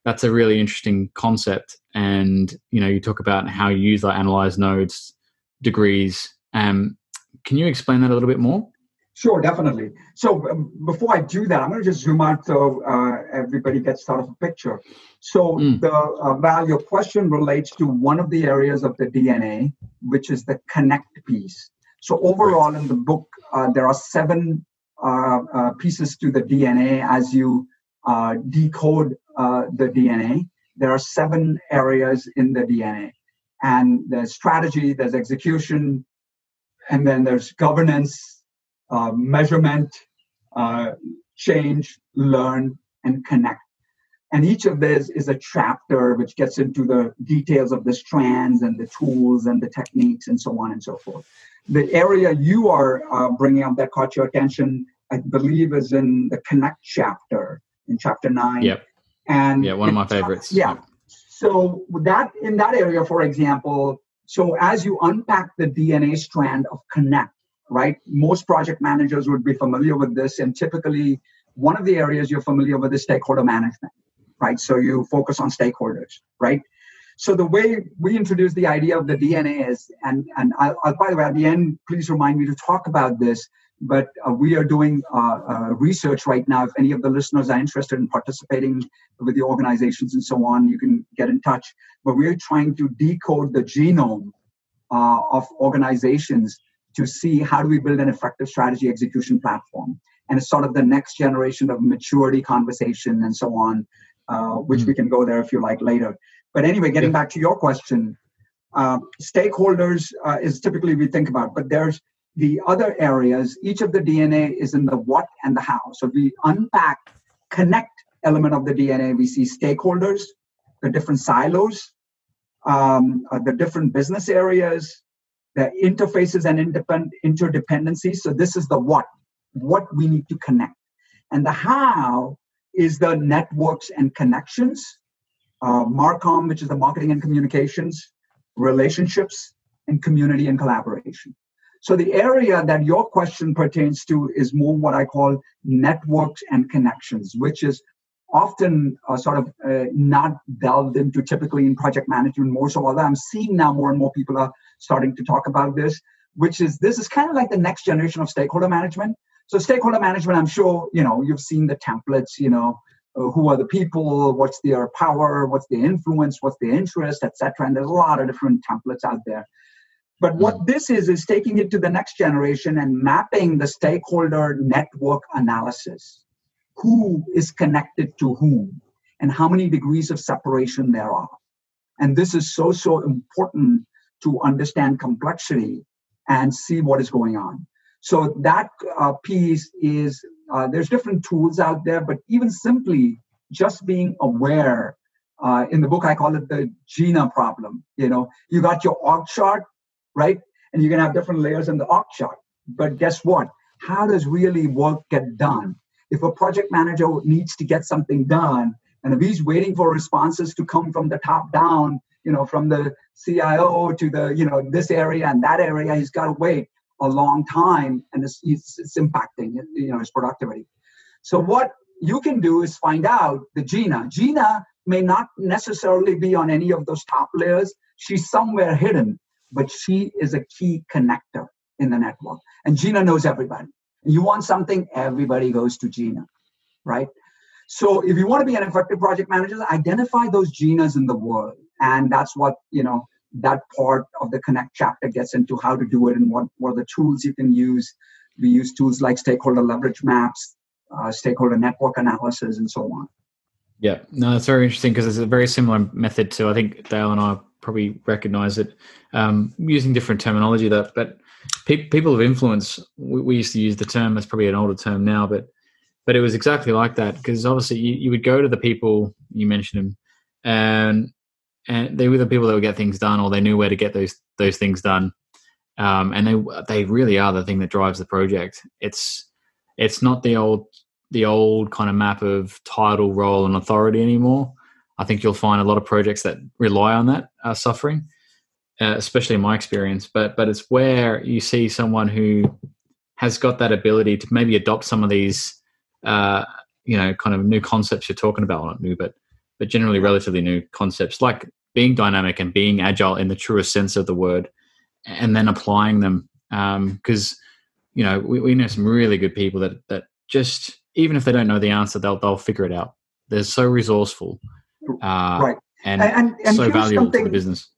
S2: That's a really interesting concept, and you know you talk about how you use like analyze nodes, degrees. Um, can you explain that a little bit more?
S4: Sure, definitely. So um, before I do that, I'm going to just zoom out so uh, everybody gets sort of a picture. So mm. the uh, Val, your question relates to one of the areas of the DNA, which is the connect piece. So overall, in the book, uh, there are seven uh, uh, pieces to the DNA as you uh, the DNA. There are seven areas in the DNA, and there's strategy, there's execution, and then there's governance uh, measurement, uh, change, learn, and connect. And each of these is a chapter which gets into the details of the strands and the tools and the techniques and so on and so forth. The area you are uh, bringing up that caught your attention, I believe, is in the connect chapter in chapter nine.
S2: Yep.
S4: And
S2: yeah, one of my favorites.
S4: Yeah. So that in that area, for example, so as you unpack the DNA strand of connect, right? Most project managers would be familiar with this, and typically one of the areas you're familiar with is stakeholder management, right? So you focus on stakeholders, right? So the way we introduce the idea of the DNA is, and and I'll, I'll by the way, at the end, please remind me to talk about this. But uh, we are doing uh, uh, research right now. If any of the listeners are interested in participating with the organizations and so on, you can get in touch. But we're trying to decode the genome uh, of organizations to see how do we build an effective strategy execution platform and it's sort of the next generation of maturity conversation and so on uh, which mm-hmm. we can go there if you like later but anyway getting yeah. back to your question uh, stakeholders uh, is typically we think about but there's the other areas each of the dna is in the what and the how so we unpack connect element of the dna we see stakeholders the different silos um, uh, the different business areas the interfaces and independent interdependencies. So this is the what, what we need to connect. And the how is the networks and connections, uh, Marcom, which is the marketing and communications, relationships, and community and collaboration. So the area that your question pertains to is more what I call networks and connections, which is often uh, sort of uh, not delved into typically in project management more so although i'm seeing now more and more people are starting to talk about this which is this is kind of like the next generation of stakeholder management. So stakeholder management i'm sure you know you've seen the templates you know uh, who are the people what's their power what's their influence what's their interest etc and there's a lot of different templates out there but what mm. this is is taking it to the next generation and mapping the stakeholder network analysis who is connected to whom and how many degrees of separation there are. And this is so, so important to understand complexity and see what is going on. So that uh, piece is uh, there's different tools out there, but even simply just being aware. Uh, in the book, I call it the GINA problem. You know, you got your org chart, right? And you can have different layers in the org chart. But guess what? How does really work get done? if a project manager needs to get something done and if he's waiting for responses to come from the top down you know from the cio to the you know this area and that area he's got to wait a long time and it's, it's, it's impacting you know his productivity so what you can do is find out the gina gina may not necessarily be on any of those top layers she's somewhere hidden but she is a key connector in the network and gina knows everybody you want something, everybody goes to Gina, right? So if you want to be an effective project manager, identify those Ginas in the world. And that's what, you know, that part of the Connect chapter gets into how to do it and what, what are the tools you can use. We use tools like stakeholder leverage maps, uh, stakeholder network analysis, and so on.
S2: Yeah, no, that's very interesting because it's a very similar method to I think Dale and I probably recognize it um, using different terminology. That, but pe- people of influence, we, we, used to use the term. That's probably an older term now, but but it was exactly like that because obviously you, you would go to the people you mentioned them, and and they were the people that would get things done, or they knew where to get those those things done, um, and they they really are the thing that drives the project. It's it's not the old the old kind of map of title, role, and authority anymore. I think you'll find a lot of projects that rely on that are suffering uh, especially in my experience. But but it's where you see someone who has got that ability to maybe adopt some of these, uh, you know, kind of new concepts you're talking about, not new, but but generally relatively new concepts like being dynamic and being agile in the truest sense of the word, and then applying them. Because um, you know, we, we know some really good people that that just even if they don't know the answer, they'll they'll figure it out. They're so resourceful, uh, right, and, and, and, and so valuable to the business.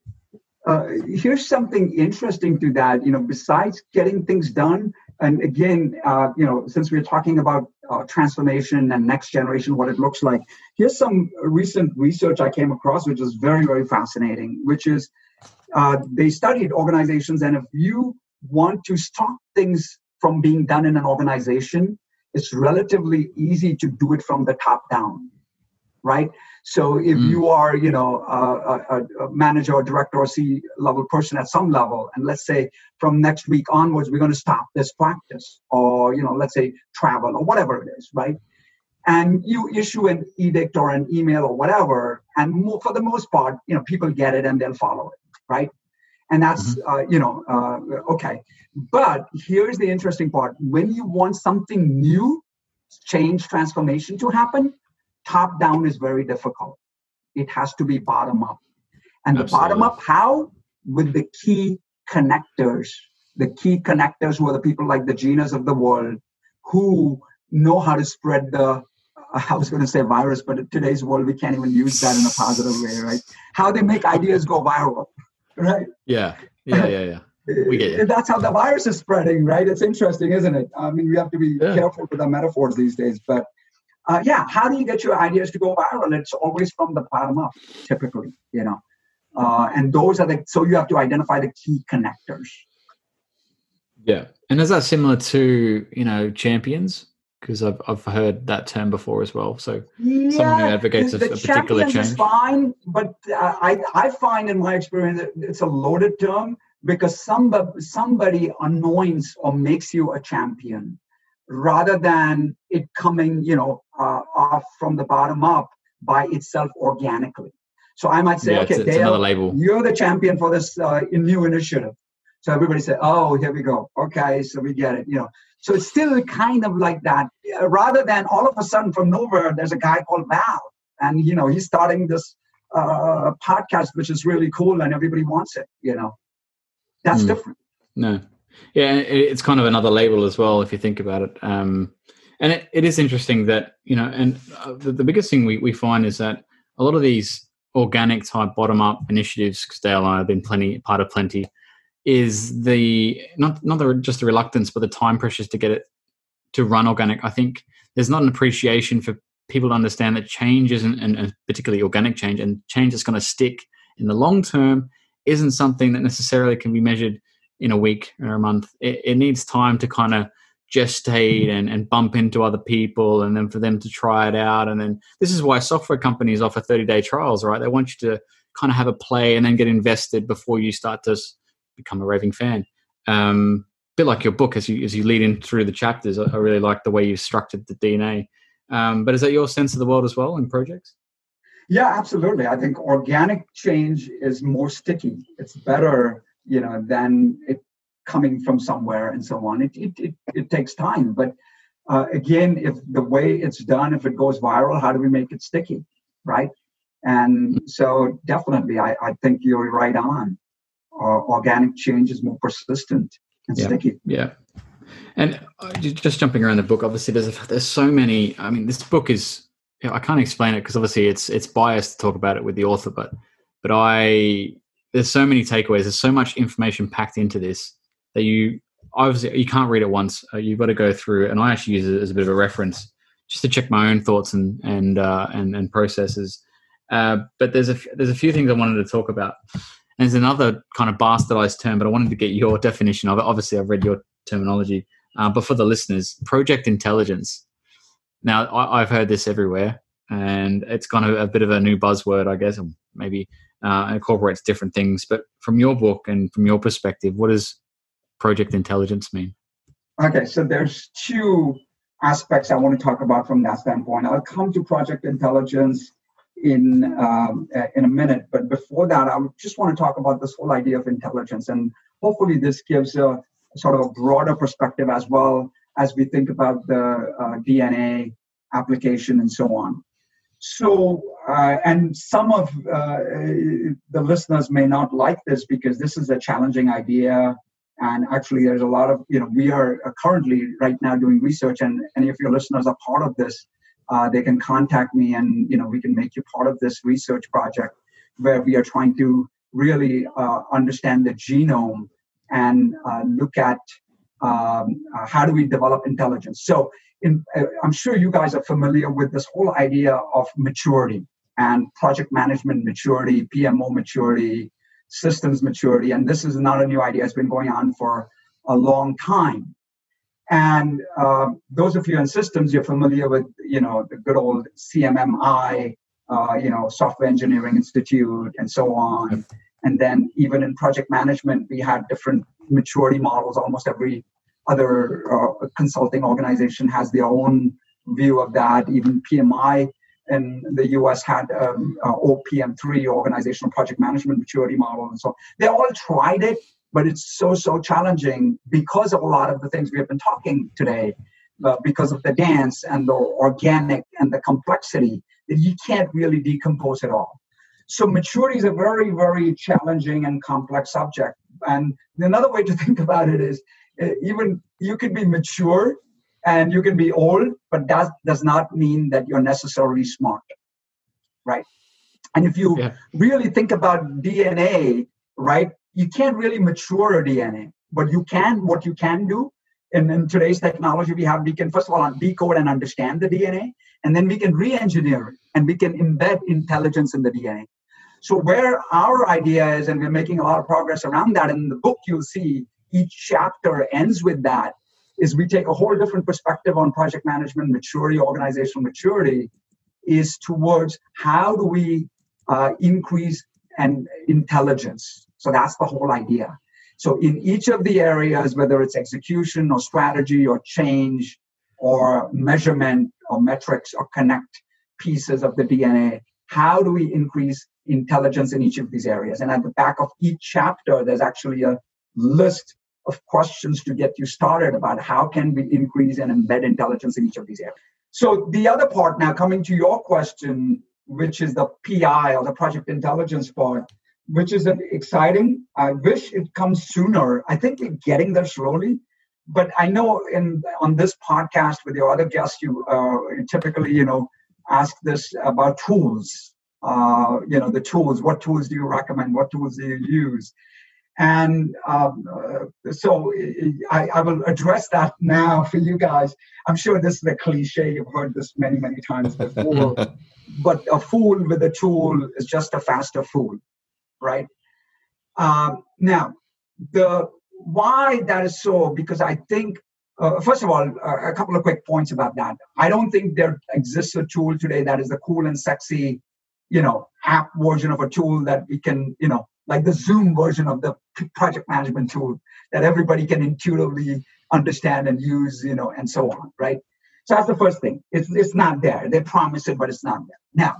S4: Uh, here's something interesting to that. You know, besides getting things done, and again, uh, you know, since we're talking about uh, transformation and next generation, what it looks like, here's some recent research I came across, which is very, very fascinating. Which is, uh, they studied organizations, and if you want to stop things from being done in an organization, it's relatively easy to do it from the top down right? So if mm. you are you know a, a, a, manager or director or c level person at some level and let's say from next week onwards we're going to stop this practice or you know let's say travel or whatever it is right? And you issue an edict or an email or whatever and for the most part you know people get it and they'll follow it right? And that's mm-hmm. uh, you know uh, okay. But here's the interesting part. When you want something new change transformation to happen top down is very difficult it has to be bottom up and Absolutely. the bottom up how with the key connectors the key connectors who are the people like the Ginas of the world who know how to spread the I was going to say virus, but in today's world, we can't even use that in a positive way, right? How they make ideas go viral right?
S2: Yeah, yeah, yeah, yeah. We get you.
S4: That's how the virus is spreading, right? It's interesting, isn't it? I mean, we have to be yeah. careful with the metaphors these days, but uh, yeah, how do you get your ideas to go viral? It's always from the bottom up, typically, you know. Uh, and those are the so you have to identify the key connectors.
S2: Yeah, and is that similar to you know champions? because I've I've heard that term before as well. So yeah, someone who advocates a, a particular change.
S4: Is fine, but uh, I I find in my experience that it's a loaded term because somebody somebody anoints or makes you a champion rather than it coming you know uh, off from the bottom up by itself organically. So I might say, yeah, okay, it's, Dale, label. you're the champion for this uh, new initiative. So everybody said, oh, here we go. Okay, so we get it. You know, so it's still kind of like that. Rather than all of a sudden from nowhere, there's a guy called Val, and you know he's starting this uh, podcast, which is really cool, and everybody wants it. You know, that's mm. different.
S2: No, yeah, it's kind of another label as well if you think about it. Um, and it, it is interesting that you know, and uh, the, the biggest thing we, we find is that a lot of these organic type bottom up initiatives, because and I have been plenty part of plenty is the not not the, just the reluctance, but the time pressures to get it to run organic. I think there's not an appreciation for people to understand that change isn't, particularly organic change, and change that's going to stick in the long term isn't something that necessarily can be measured in a week or a month. It, it needs time to kind of gestate and, and bump into other people and then for them to try it out. And then this is why software companies offer 30 day trials, right? They want you to kind of have a play and then get invested before you start to become a raving fan. Um, a bit like your book as you as you lead in through the chapters. I, I really like the way you structured the DNA. Um, but is that your sense of the world as well in projects?
S4: Yeah, absolutely. I think organic change is more sticky. It's better, you know, than it coming from somewhere and so on. It it it, it takes time, but uh, again, if the way it's done, if it goes viral, how do we make it sticky, right? And so definitely, I, I think you're right on uh, organic change is more persistent and
S2: yeah.
S4: sticky.
S2: Yeah. And uh, just jumping around the book, obviously there's a, there's so many. I mean, this book is I can't explain it because obviously it's it's biased to talk about it with the author, but but I there's so many takeaways. There's so much information packed into this that you obviously you can't read it once. Uh, you've got to go through, and I actually use it as a bit of a reference just to check my own thoughts and and uh, and, and processes. Uh, but there's a there's a few things I wanted to talk about. And There's another kind of bastardized term, but I wanted to get your definition of it. Obviously, I've read your terminology, uh, but for the listeners, project intelligence. Now, I, have heard this everywhere, and it's kind of a bit of a new buzzword, I guess, maybe uh, incorporates different things. But from your book and from your perspective, what does project intelligence mean?
S4: Okay, so there's two aspects I want to talk about from that standpoint. I'll come to project intelligence in um, in a minute. But before that, I just want to talk about this whole idea of intelligence, and hopefully, this gives a sort of a broader perspective as well as we think about the uh, DNA application and so on. So, uh, and some of uh, the listeners may not like this because this is a challenging idea. And actually, there's a lot of, you know, we are currently right now doing research, and any of your listeners are part of this. Uh, they can contact me, and you know, we can make you part of this research project where we are trying to really uh, understand the genome and uh, look at um, uh, how do we develop intelligence. So in, uh, I'm sure you guys are familiar with this whole idea of maturity and project management maturity, PMO maturity, systems maturity. And this is not a new idea, it's been going on for a long time. And uh, those of you in systems, you're familiar with, you know, the good old CMMI, uh, you know, Software Engineering Institute, and so on. And then even in project management, we had different maturity models. Almost every other uh, consulting organization has their own view of that. Even PMI in the US had um, uh, OPM3, Organizational Project Management Maturity Model, and so they all tried it, but it's so so challenging because of a lot of the things we have been talking today, uh, because of the dance and the organic and the complexity that you can't really decompose it all. So maturity is a very very challenging and complex subject. And another way to think about it is Eh, even you can be mature and you can be old, but that does not mean that you're necessarily smart, right? And if you yeah. really think about DNA, right, you can't really mature a DNA, but you can, what you can do in, in today's technology we have, we can first of all decode and understand the DNA, and then we can re-engineer it and we can embed intelligence in the DNA. So where our idea is, and we're making a lot of progress around that, in the book you'll see each chapter ends with that is we take a whole different perspective on project management maturity organizational maturity is towards how do we uh, increase and intelligence. So that's the whole idea. So in each of the areas whether it's execution or strategy or change or measurement or metrics or connect pieces of the dna how do we increase intelligence in each of these areas? And at the back of each chapter there's actually a list of questions to get you started about how can we increase and embed intelligence in each of these areas. So the other part now coming to your question, which is the PI or the project intelligence part, which is exciting. I wish it comes sooner. I think we're getting there slowly. But I know in on this podcast with your other guests, you uh, typically, you know, ask this about tools. Uh, you know, the tools. What tools do you recommend? What tools do you use? And um, uh, so I, I, will address that now for you guys. I'm sure this is a cliche, you've heard this many, many times before. but a fool with a tool is just a faster fool, right? Um, now, the why that is so, because I think, uh, first of all, uh, a couple of quick points about that. I don't think there exists a tool today that is the cool and sexy, you know, app version of a tool that we can, you know, like the Zoom version of the project management tool that everybody can intuitively understand and use, you know, and so on, right? So that's the first thing. It's, it's not there. They promise it, but it's not there. Now,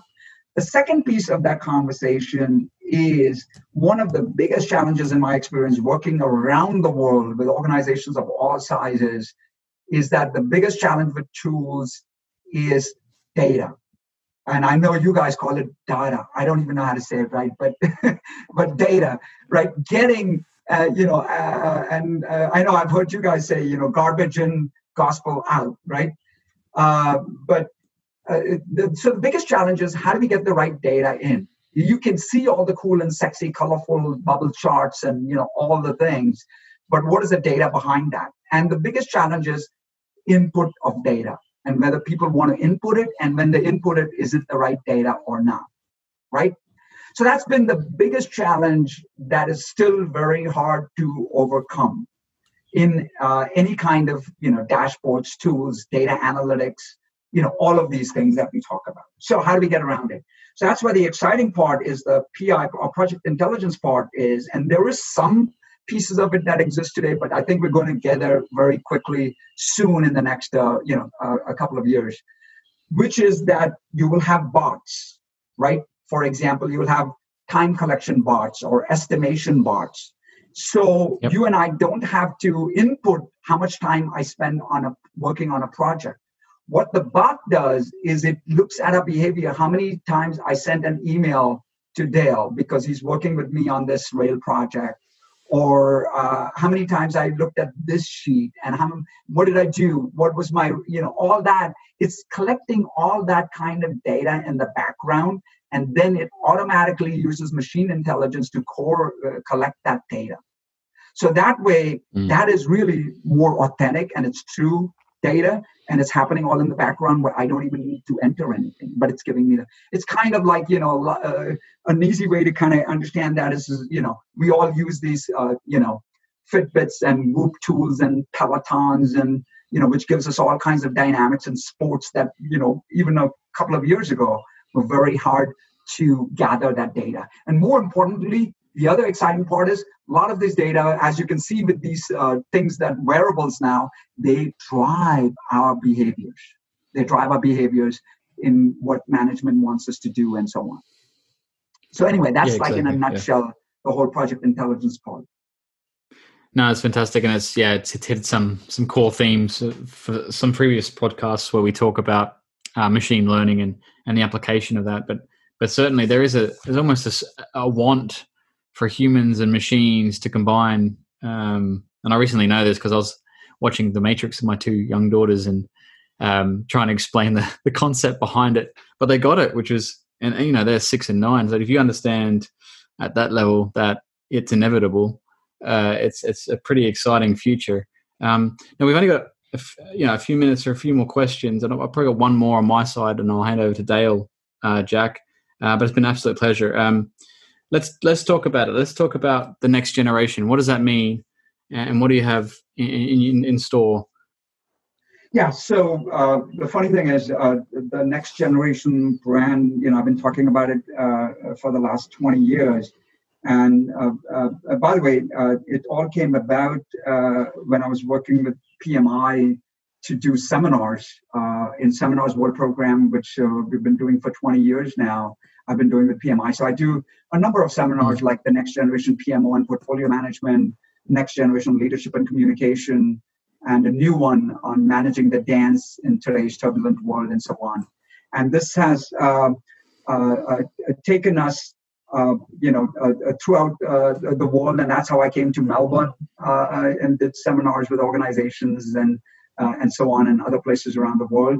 S4: the second piece of that conversation is one of the biggest challenges in my experience working around the world with organizations of all sizes is that the biggest challenge with tools is data and I know you guys call it data. I don't even know how to say it right, but but data, right? Getting, uh, you know, uh, and uh, I know I've heard you guys say, you know, garbage in, gospel out, right? Uh, but uh, the, so the biggest challenge is how do we get the right data in? You can see all the cool and sexy, colorful bubble charts and you know all the things, but what is the data behind that? And the biggest challenge is input of data and whether people want to input it and when they input it is it the right data or not right? So that's been the biggest challenge that is still very hard to overcome in uh, any kind of you know dashboards tools data analytics you know all of these things that we talk about. So how do we get around it? So that's where the exciting part is the pi or project intelligence part is and there is some pieces of it that exist today, but I think we're going to get there very quickly soon in the next, uh, you know, uh, a couple of years, which is that you will have bots, right? For example, you will have time collection bots or estimation bots. So yep. you and I don't have to input how much time I spend on a working on a project. What the bot does is it looks at a behavior, how many times I sent an email to Dale because he's working with me on this rail project, or uh, how many times I looked at this sheet and how what did I do? What was my you know all that? It's collecting all that kind of data in the background, and then it automatically uses machine intelligence to core uh, collect that data. So that way, mm. that is really more authentic and it's true data and it's happening all in the background where I don't even need to enter anything, but it's giving me the. It's kind of like you know uh, an easy way to kind of understand that is you know we all use these uh, you know Fitbits and Whoop tools and Pelotons and you know which gives us all kinds of dynamics and sports that you know even a couple of years ago were very hard to gather that data. And more importantly, the other exciting part is a lot of this data, as you can see with these uh, things that wearables now, they drive our behaviors. They drive our behaviors in what management wants us to do and so on. So anyway, that's yeah, exactly. like in a nutshell yeah. the whole project intelligence part.
S2: No, it's fantastic, and it's yeah, it's, it's hit some some core themes for some previous podcasts where we talk about uh, machine learning and and the application of that. But but certainly there is a there's almost a, a want for humans and machines to combine. Um, and I recently know this because I was watching The Matrix with my two young daughters and um, trying to explain the, the concept behind it. But they got it, which was, and, and you know, they're six and nine. So if you understand at that level that it's inevitable, uh, it's it's a pretty exciting future. Um, now we've only got a f- you know a few minutes or a few more questions, and I've probably got one more on my side, and I'll hand over to Dale, uh, Jack. Uh, but it's been an absolute pleasure. Um, let's let's talk about it. Let's talk about the next generation. What does that mean, and what do you have in, in, in store?
S4: Yeah. So uh, the funny thing is, uh, the next generation brand. You know, I've been talking about it uh, for the last twenty years. And uh, uh, by the way, uh, it all came about when I was working with PMI to do seminars in Seminars World Program, which we've been doing for 20 years now. I've been doing with PMI. So I do a number of seminars mm-hmm. like the next generation PMO and portfolio management, next generation leadership and communication, and a new one on managing the dance in today's turbulent world and so on. And this has uh, uh, uh, taken us, uh, you know, uh, uh, throughout the world, and that's how I came to Melbourne and did seminars with organizations and and so on, and other places around the world.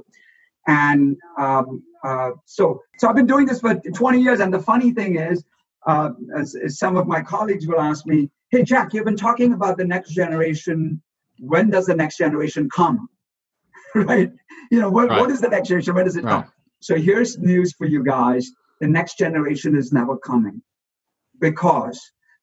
S4: And um, uh, so, so I've been doing this for 20 years. And the funny thing is, uh, as, as, some of my colleagues will ask me, "Hey, Jack, you've been talking about the next generation. When does the next generation come?" right? You know, what, right. what is the next generation? When does it right. come? So here's news for you guys: the next generation is never coming, because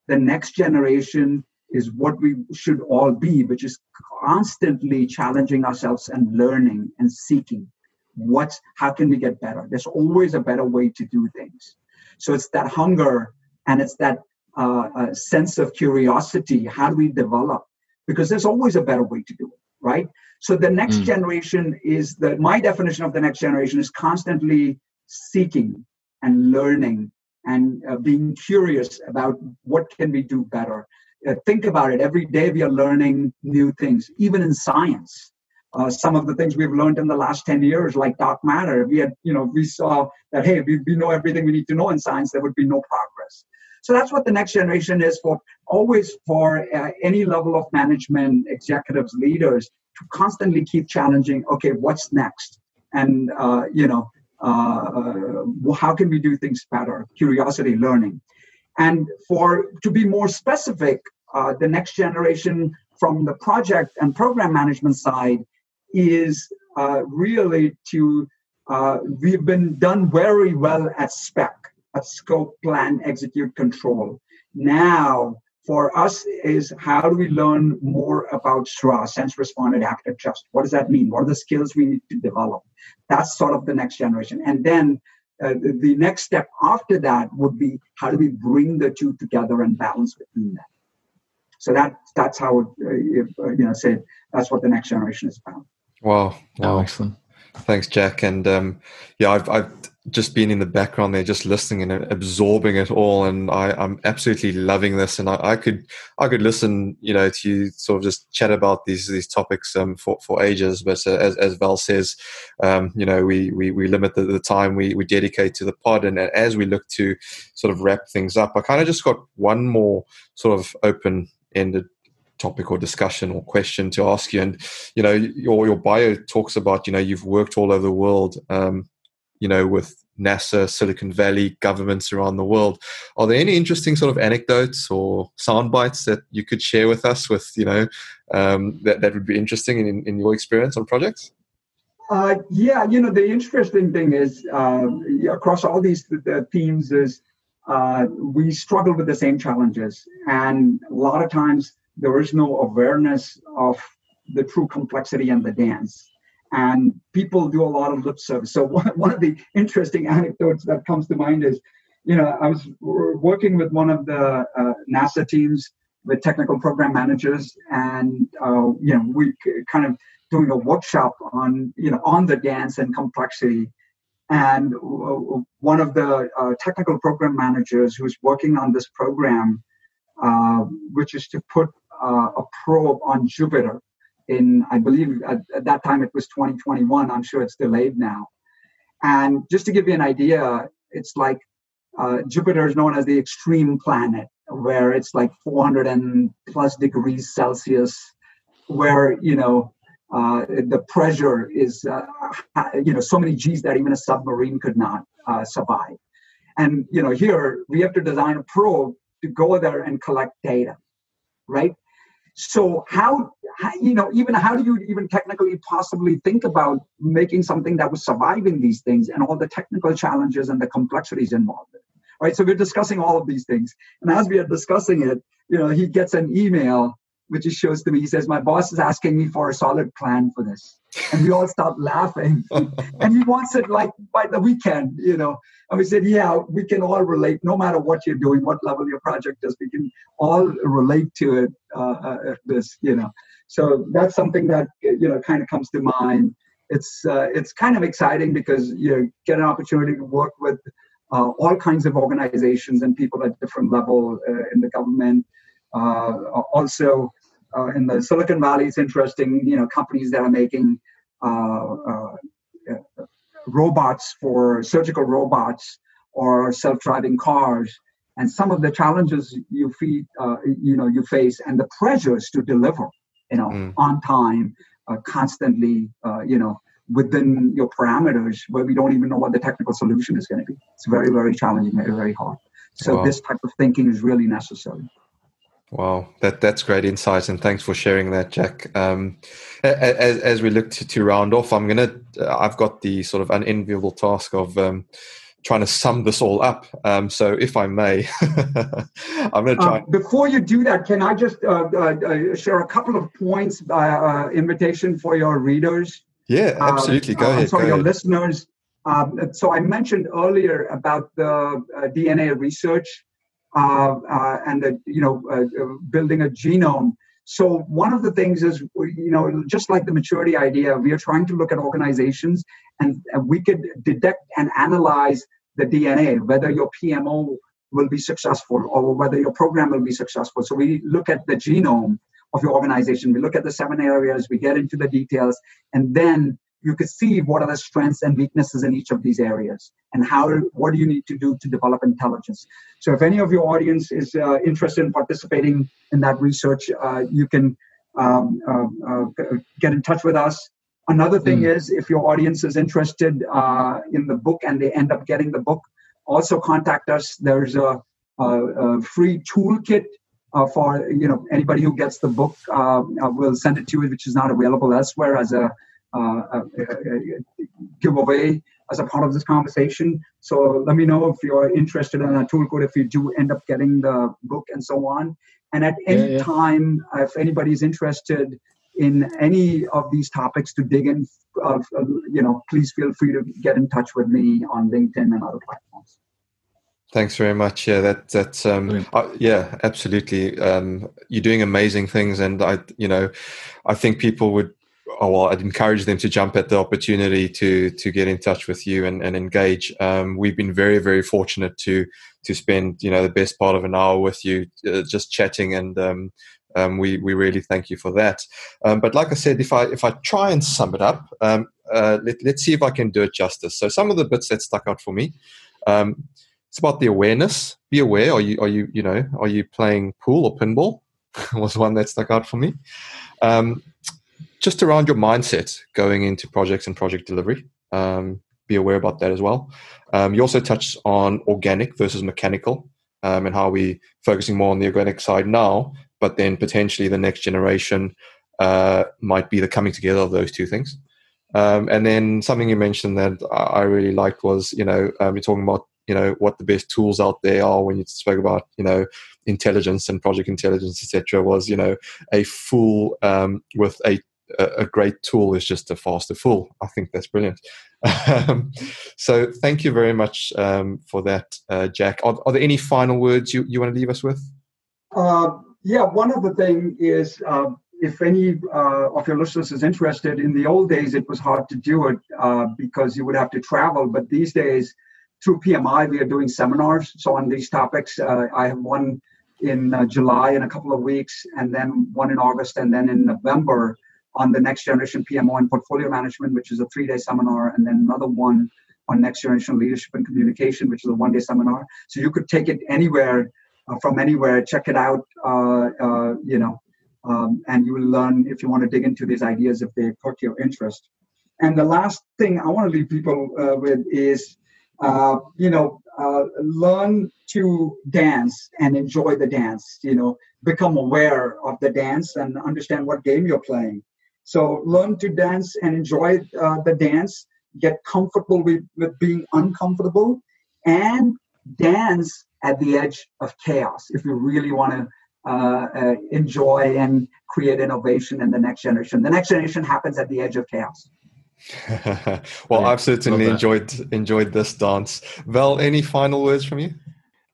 S4: the next generation is what we should all be, which is constantly challenging ourselves and learning and seeking what's how can we get better? There's always a better way to do things. So it's that hunger and it's that uh, uh, sense of curiosity. How do we develop? Because there's always a better way to do it right? So the next mm. generation is the my definition of the next generation is constantly seeking and learning and uh, being curious about what can we do better. Uh, think about it. Every day we are learning new things even in science uh, some of the things we've learned in the last 10 years, like dark matter. We had, you know, we saw that, hey, we, we know everything we need to know in science, there would be no progress. So that's what the next generation is for, always for uh, any level of management, executives, leaders, to constantly keep challenging, okay, what's next? And, uh, you know, uh, how can we do things better? Curiosity, learning. And for to be more specific, uh, the next generation from the project and program management side is uh, really to uh, we've been done very well at spec at scope plan execute control. Now for us is how do we learn more about SRA, sense responded acted trust? What does that mean? What are the skills we need to develop? That's sort of the next generation. And then uh, the next step after that would be how do we bring the two together and balance between them? So that that's how uh, if, uh, you know say that's what the next generation is about
S3: Wow.
S2: Wow. Oh, excellent.
S3: Thanks, Jack. And um, yeah, I've, I've just been in the background there, just listening and absorbing it all, and I, am absolutely loving this. And I, I, could I could listen, you know, to you sort of just chat about these these topics um, for for ages. But uh, as as Val says, um, you know, we we, we limit the, the, time we we dedicate to the pod, and as we look to sort of wrap things up, I kind of just got one more sort of open ended topic or discussion or question to ask you. And you know, your your bio talks about you know you've worked all over the world. Um, you know, with NASA, Silicon Valley, governments around the world. Are there any interesting sort of anecdotes or sound bites that you could share with us with, you know, um, that, that would be interesting in, in your experience on projects?
S4: Uh, yeah, you know, the interesting thing is uh, across all these the themes is uh, we struggle with the same challenges. And a lot of times there is no awareness of the true complexity and the dance and people do a lot of lip service. So one, one of the interesting anecdotes that comes to mind is, you know, I was working with one of the uh, NASA teams with technical program managers, and uh, you know, we kind of doing a workshop on you know on the dance and complexity. And one of the uh, technical program managers who's working on this program, uh, which is to put uh, a probe on Jupiter in, I believe at, at, that time it was 2021. I'm sure it's delayed now. And just to give you an idea, it's like uh, Jupiter is known as the extreme planet, where it's like 400 and plus degrees Celsius, where, you know, uh, the pressure is, uh, you know, so many G's that even a submarine could not uh, survive. And, you know, here we have to design a probe to go there and collect data, right? So how, how, you know, even how do you even technically possibly think about making something that was surviving these things and all the technical challenges and the complexities involved? Right. So we're discussing all of these things. And as we are discussing it, you know, he gets an email which he shows to me. He says, My boss is asking me for a solid plan for this. And we all start laughing. and he wants it like by the weekend, you know. And we said, Yeah, we can all relate, no matter what you're doing, what level your project is, we can all relate to it, uh, uh, this, you know. So that's something that, you know, kind of comes to mind. It's, uh, it's kind of exciting because you get an opportunity to work with uh, all kinds of organizations and people at different level uh, in the government also, uh, in the Silicon Valley, it's interesting. You know, companies that are making uh, robots for surgical robots or self-driving cars, and some of the challenges you feed, you know, you face, and the pressures to deliver, you know, mm. on time, constantly, you know, within your parameters where we don't even know what the technical solution is going to be. It's very, very challenging, very, very hard. So wow. this type of thinking is really necessary.
S3: Wow, that that's great insight, and thanks for sharing that, Jack. Um, as, as we look to, to round off, I'm gonna. Uh, I've got the sort of unenviable task of um, trying to sum this all up. Um, so, if I may, I'm going to try. Uh,
S4: before you do that, can I just uh, uh, uh share a couple of points? Uh, invitation for your readers.
S3: Yeah, absolutely. Go ahead.
S4: Sorry,
S3: go
S4: your
S3: ahead.
S4: listeners. Um, so I mentioned earlier about the DNA research uh, uh, and the, you know uh, building a genome. So one of the things is, you know, just like the maturity idea, we are trying to look at organizations and, and we could detect and analyze the DNA, whether your PMO will be successful or whether your program will be successful. So we look at the genome of your organization. We look at the seven areas, we get into the details, and then you could see what are the strengths and weaknesses in each of these areas and how what do you need to do to develop intelligence. So if any of your audience is uh, interested in participating in that research uh, you can um, uh, uh get in touch with us. Another thing mm. is if your audience is interested uh, in the book and they end up getting the book also contact us. There's a, a, a free toolkit uh, for you know anybody who gets the book uh, we'll send it to you which is not available elsewhere as a uh, uh, uh, give away as a part of this conversation. So let me know if you're interested in a tool code, if you do end up getting the book and so on. And at any yeah, yeah. time, if anybody's interested in any of these topics to dig in, uh, you know, please feel free to get in touch with me on LinkedIn and other platforms.
S3: Thanks very much. Yeah, that that's um, uh, yeah, absolutely. Um, you're doing amazing things, and I, you know, I think people would oh, well, I'd encourage them to jump at the opportunity to to get in touch with you and, and engage. Um, we've been very very fortunate to to spend you know the best part of an hour with you uh, just chatting and. Um, um, we we really thank you for that. Um, but like I said, if I if I try and sum it up, um, uh, let, let's see if I can do it justice. So some of the bits that stuck out for me, um, it's about the awareness. Be aware. Are you are you you know are you playing pool or pinball? was one that stuck out for me. Um, just around your mindset going into projects and project delivery. Um, be aware about that as well. Um, you also touched on organic versus mechanical um, and how we're focusing more on the organic side now, but then potentially the next generation uh, might be the coming together of those two things. Um, and then something you mentioned that I really liked was, you know, um, you're talking about, you know, what the best tools out there are when you spoke about, you know, intelligence and project intelligence, etc. Was, you know, a full um, with a a great tool is just a faster fool. I think that's brilliant. Um, so thank you very much um, for that, uh, Jack. Are, are, there any final words you, you want to leave us with?
S4: Uh, yeah, one of the things is uh, if any uh, of your listeners is interested, in the old days it was hard to do it uh, because you would have to travel. But these days, through PMI, we are doing seminars. So on these topics, uh, I have one in July in a couple of weeks, and then one in August, and then in November on the next generation PMO and portfolio management, which is a three-day seminar, and then another one on next generation leadership and communication, which is a one-day seminar. So you could take it anywhere uh, from anywhere, check it out, uh, uh, you know, um, and you will learn if you want to dig into these ideas if they perk your interest. And the last thing I want to leave people uh, with is, uh, you know, uh, learn to dance and enjoy the dance. You know, become aware of the dance and understand what game you're playing. So learn to dance and enjoy uh, the dance. Get comfortable with, with being uncomfortable, and dance at the edge of chaos. If you really want to uh, uh, enjoy and create innovation in the next generation. The next generation happens at the edge of chaos.
S3: well, yeah, I've certainly enjoyed enjoyed this dance. Val, any final words from you?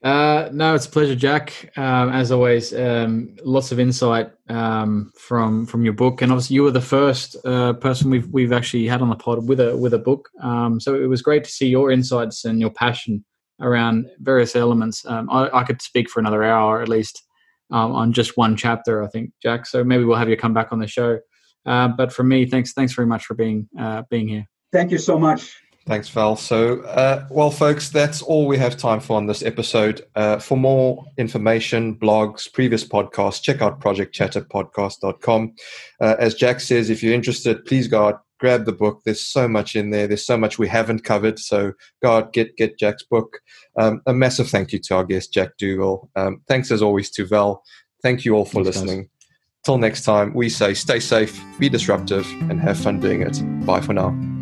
S2: Uh, no, it's a pleasure, Jack. Um, as always, um, lots of insight um, from from your book, and obviously you were the first uh, person we've we've actually had on the pod with a with a book. Um, so it was great to see your insights and your passion around various elements. Um, I, I, could speak for another hour at least um, on just one chapter, I think, Jack. So maybe we'll have you come back on the show. Uh, but for me, thanks, thanks very much for being uh, being here.
S4: Thank you so much.
S3: Thanks, Val. So, uh, well, folks, that's all we have time for on this episode. Uh, for more information, blogs, previous podcasts, check out projectchatterpodcast.com. Uh, as Jack says, if you're interested, please go out, grab the book. There's so much in there. There's so much we haven't covered. So go out, get get Jack's book. Um, a massive thank you to our guest, Jack Duggal. Um, thanks as always to Val. Thank you all for thanks, listening. Guys. Till next time, we say stay safe, be disruptive, and have fun doing it. Bye for now.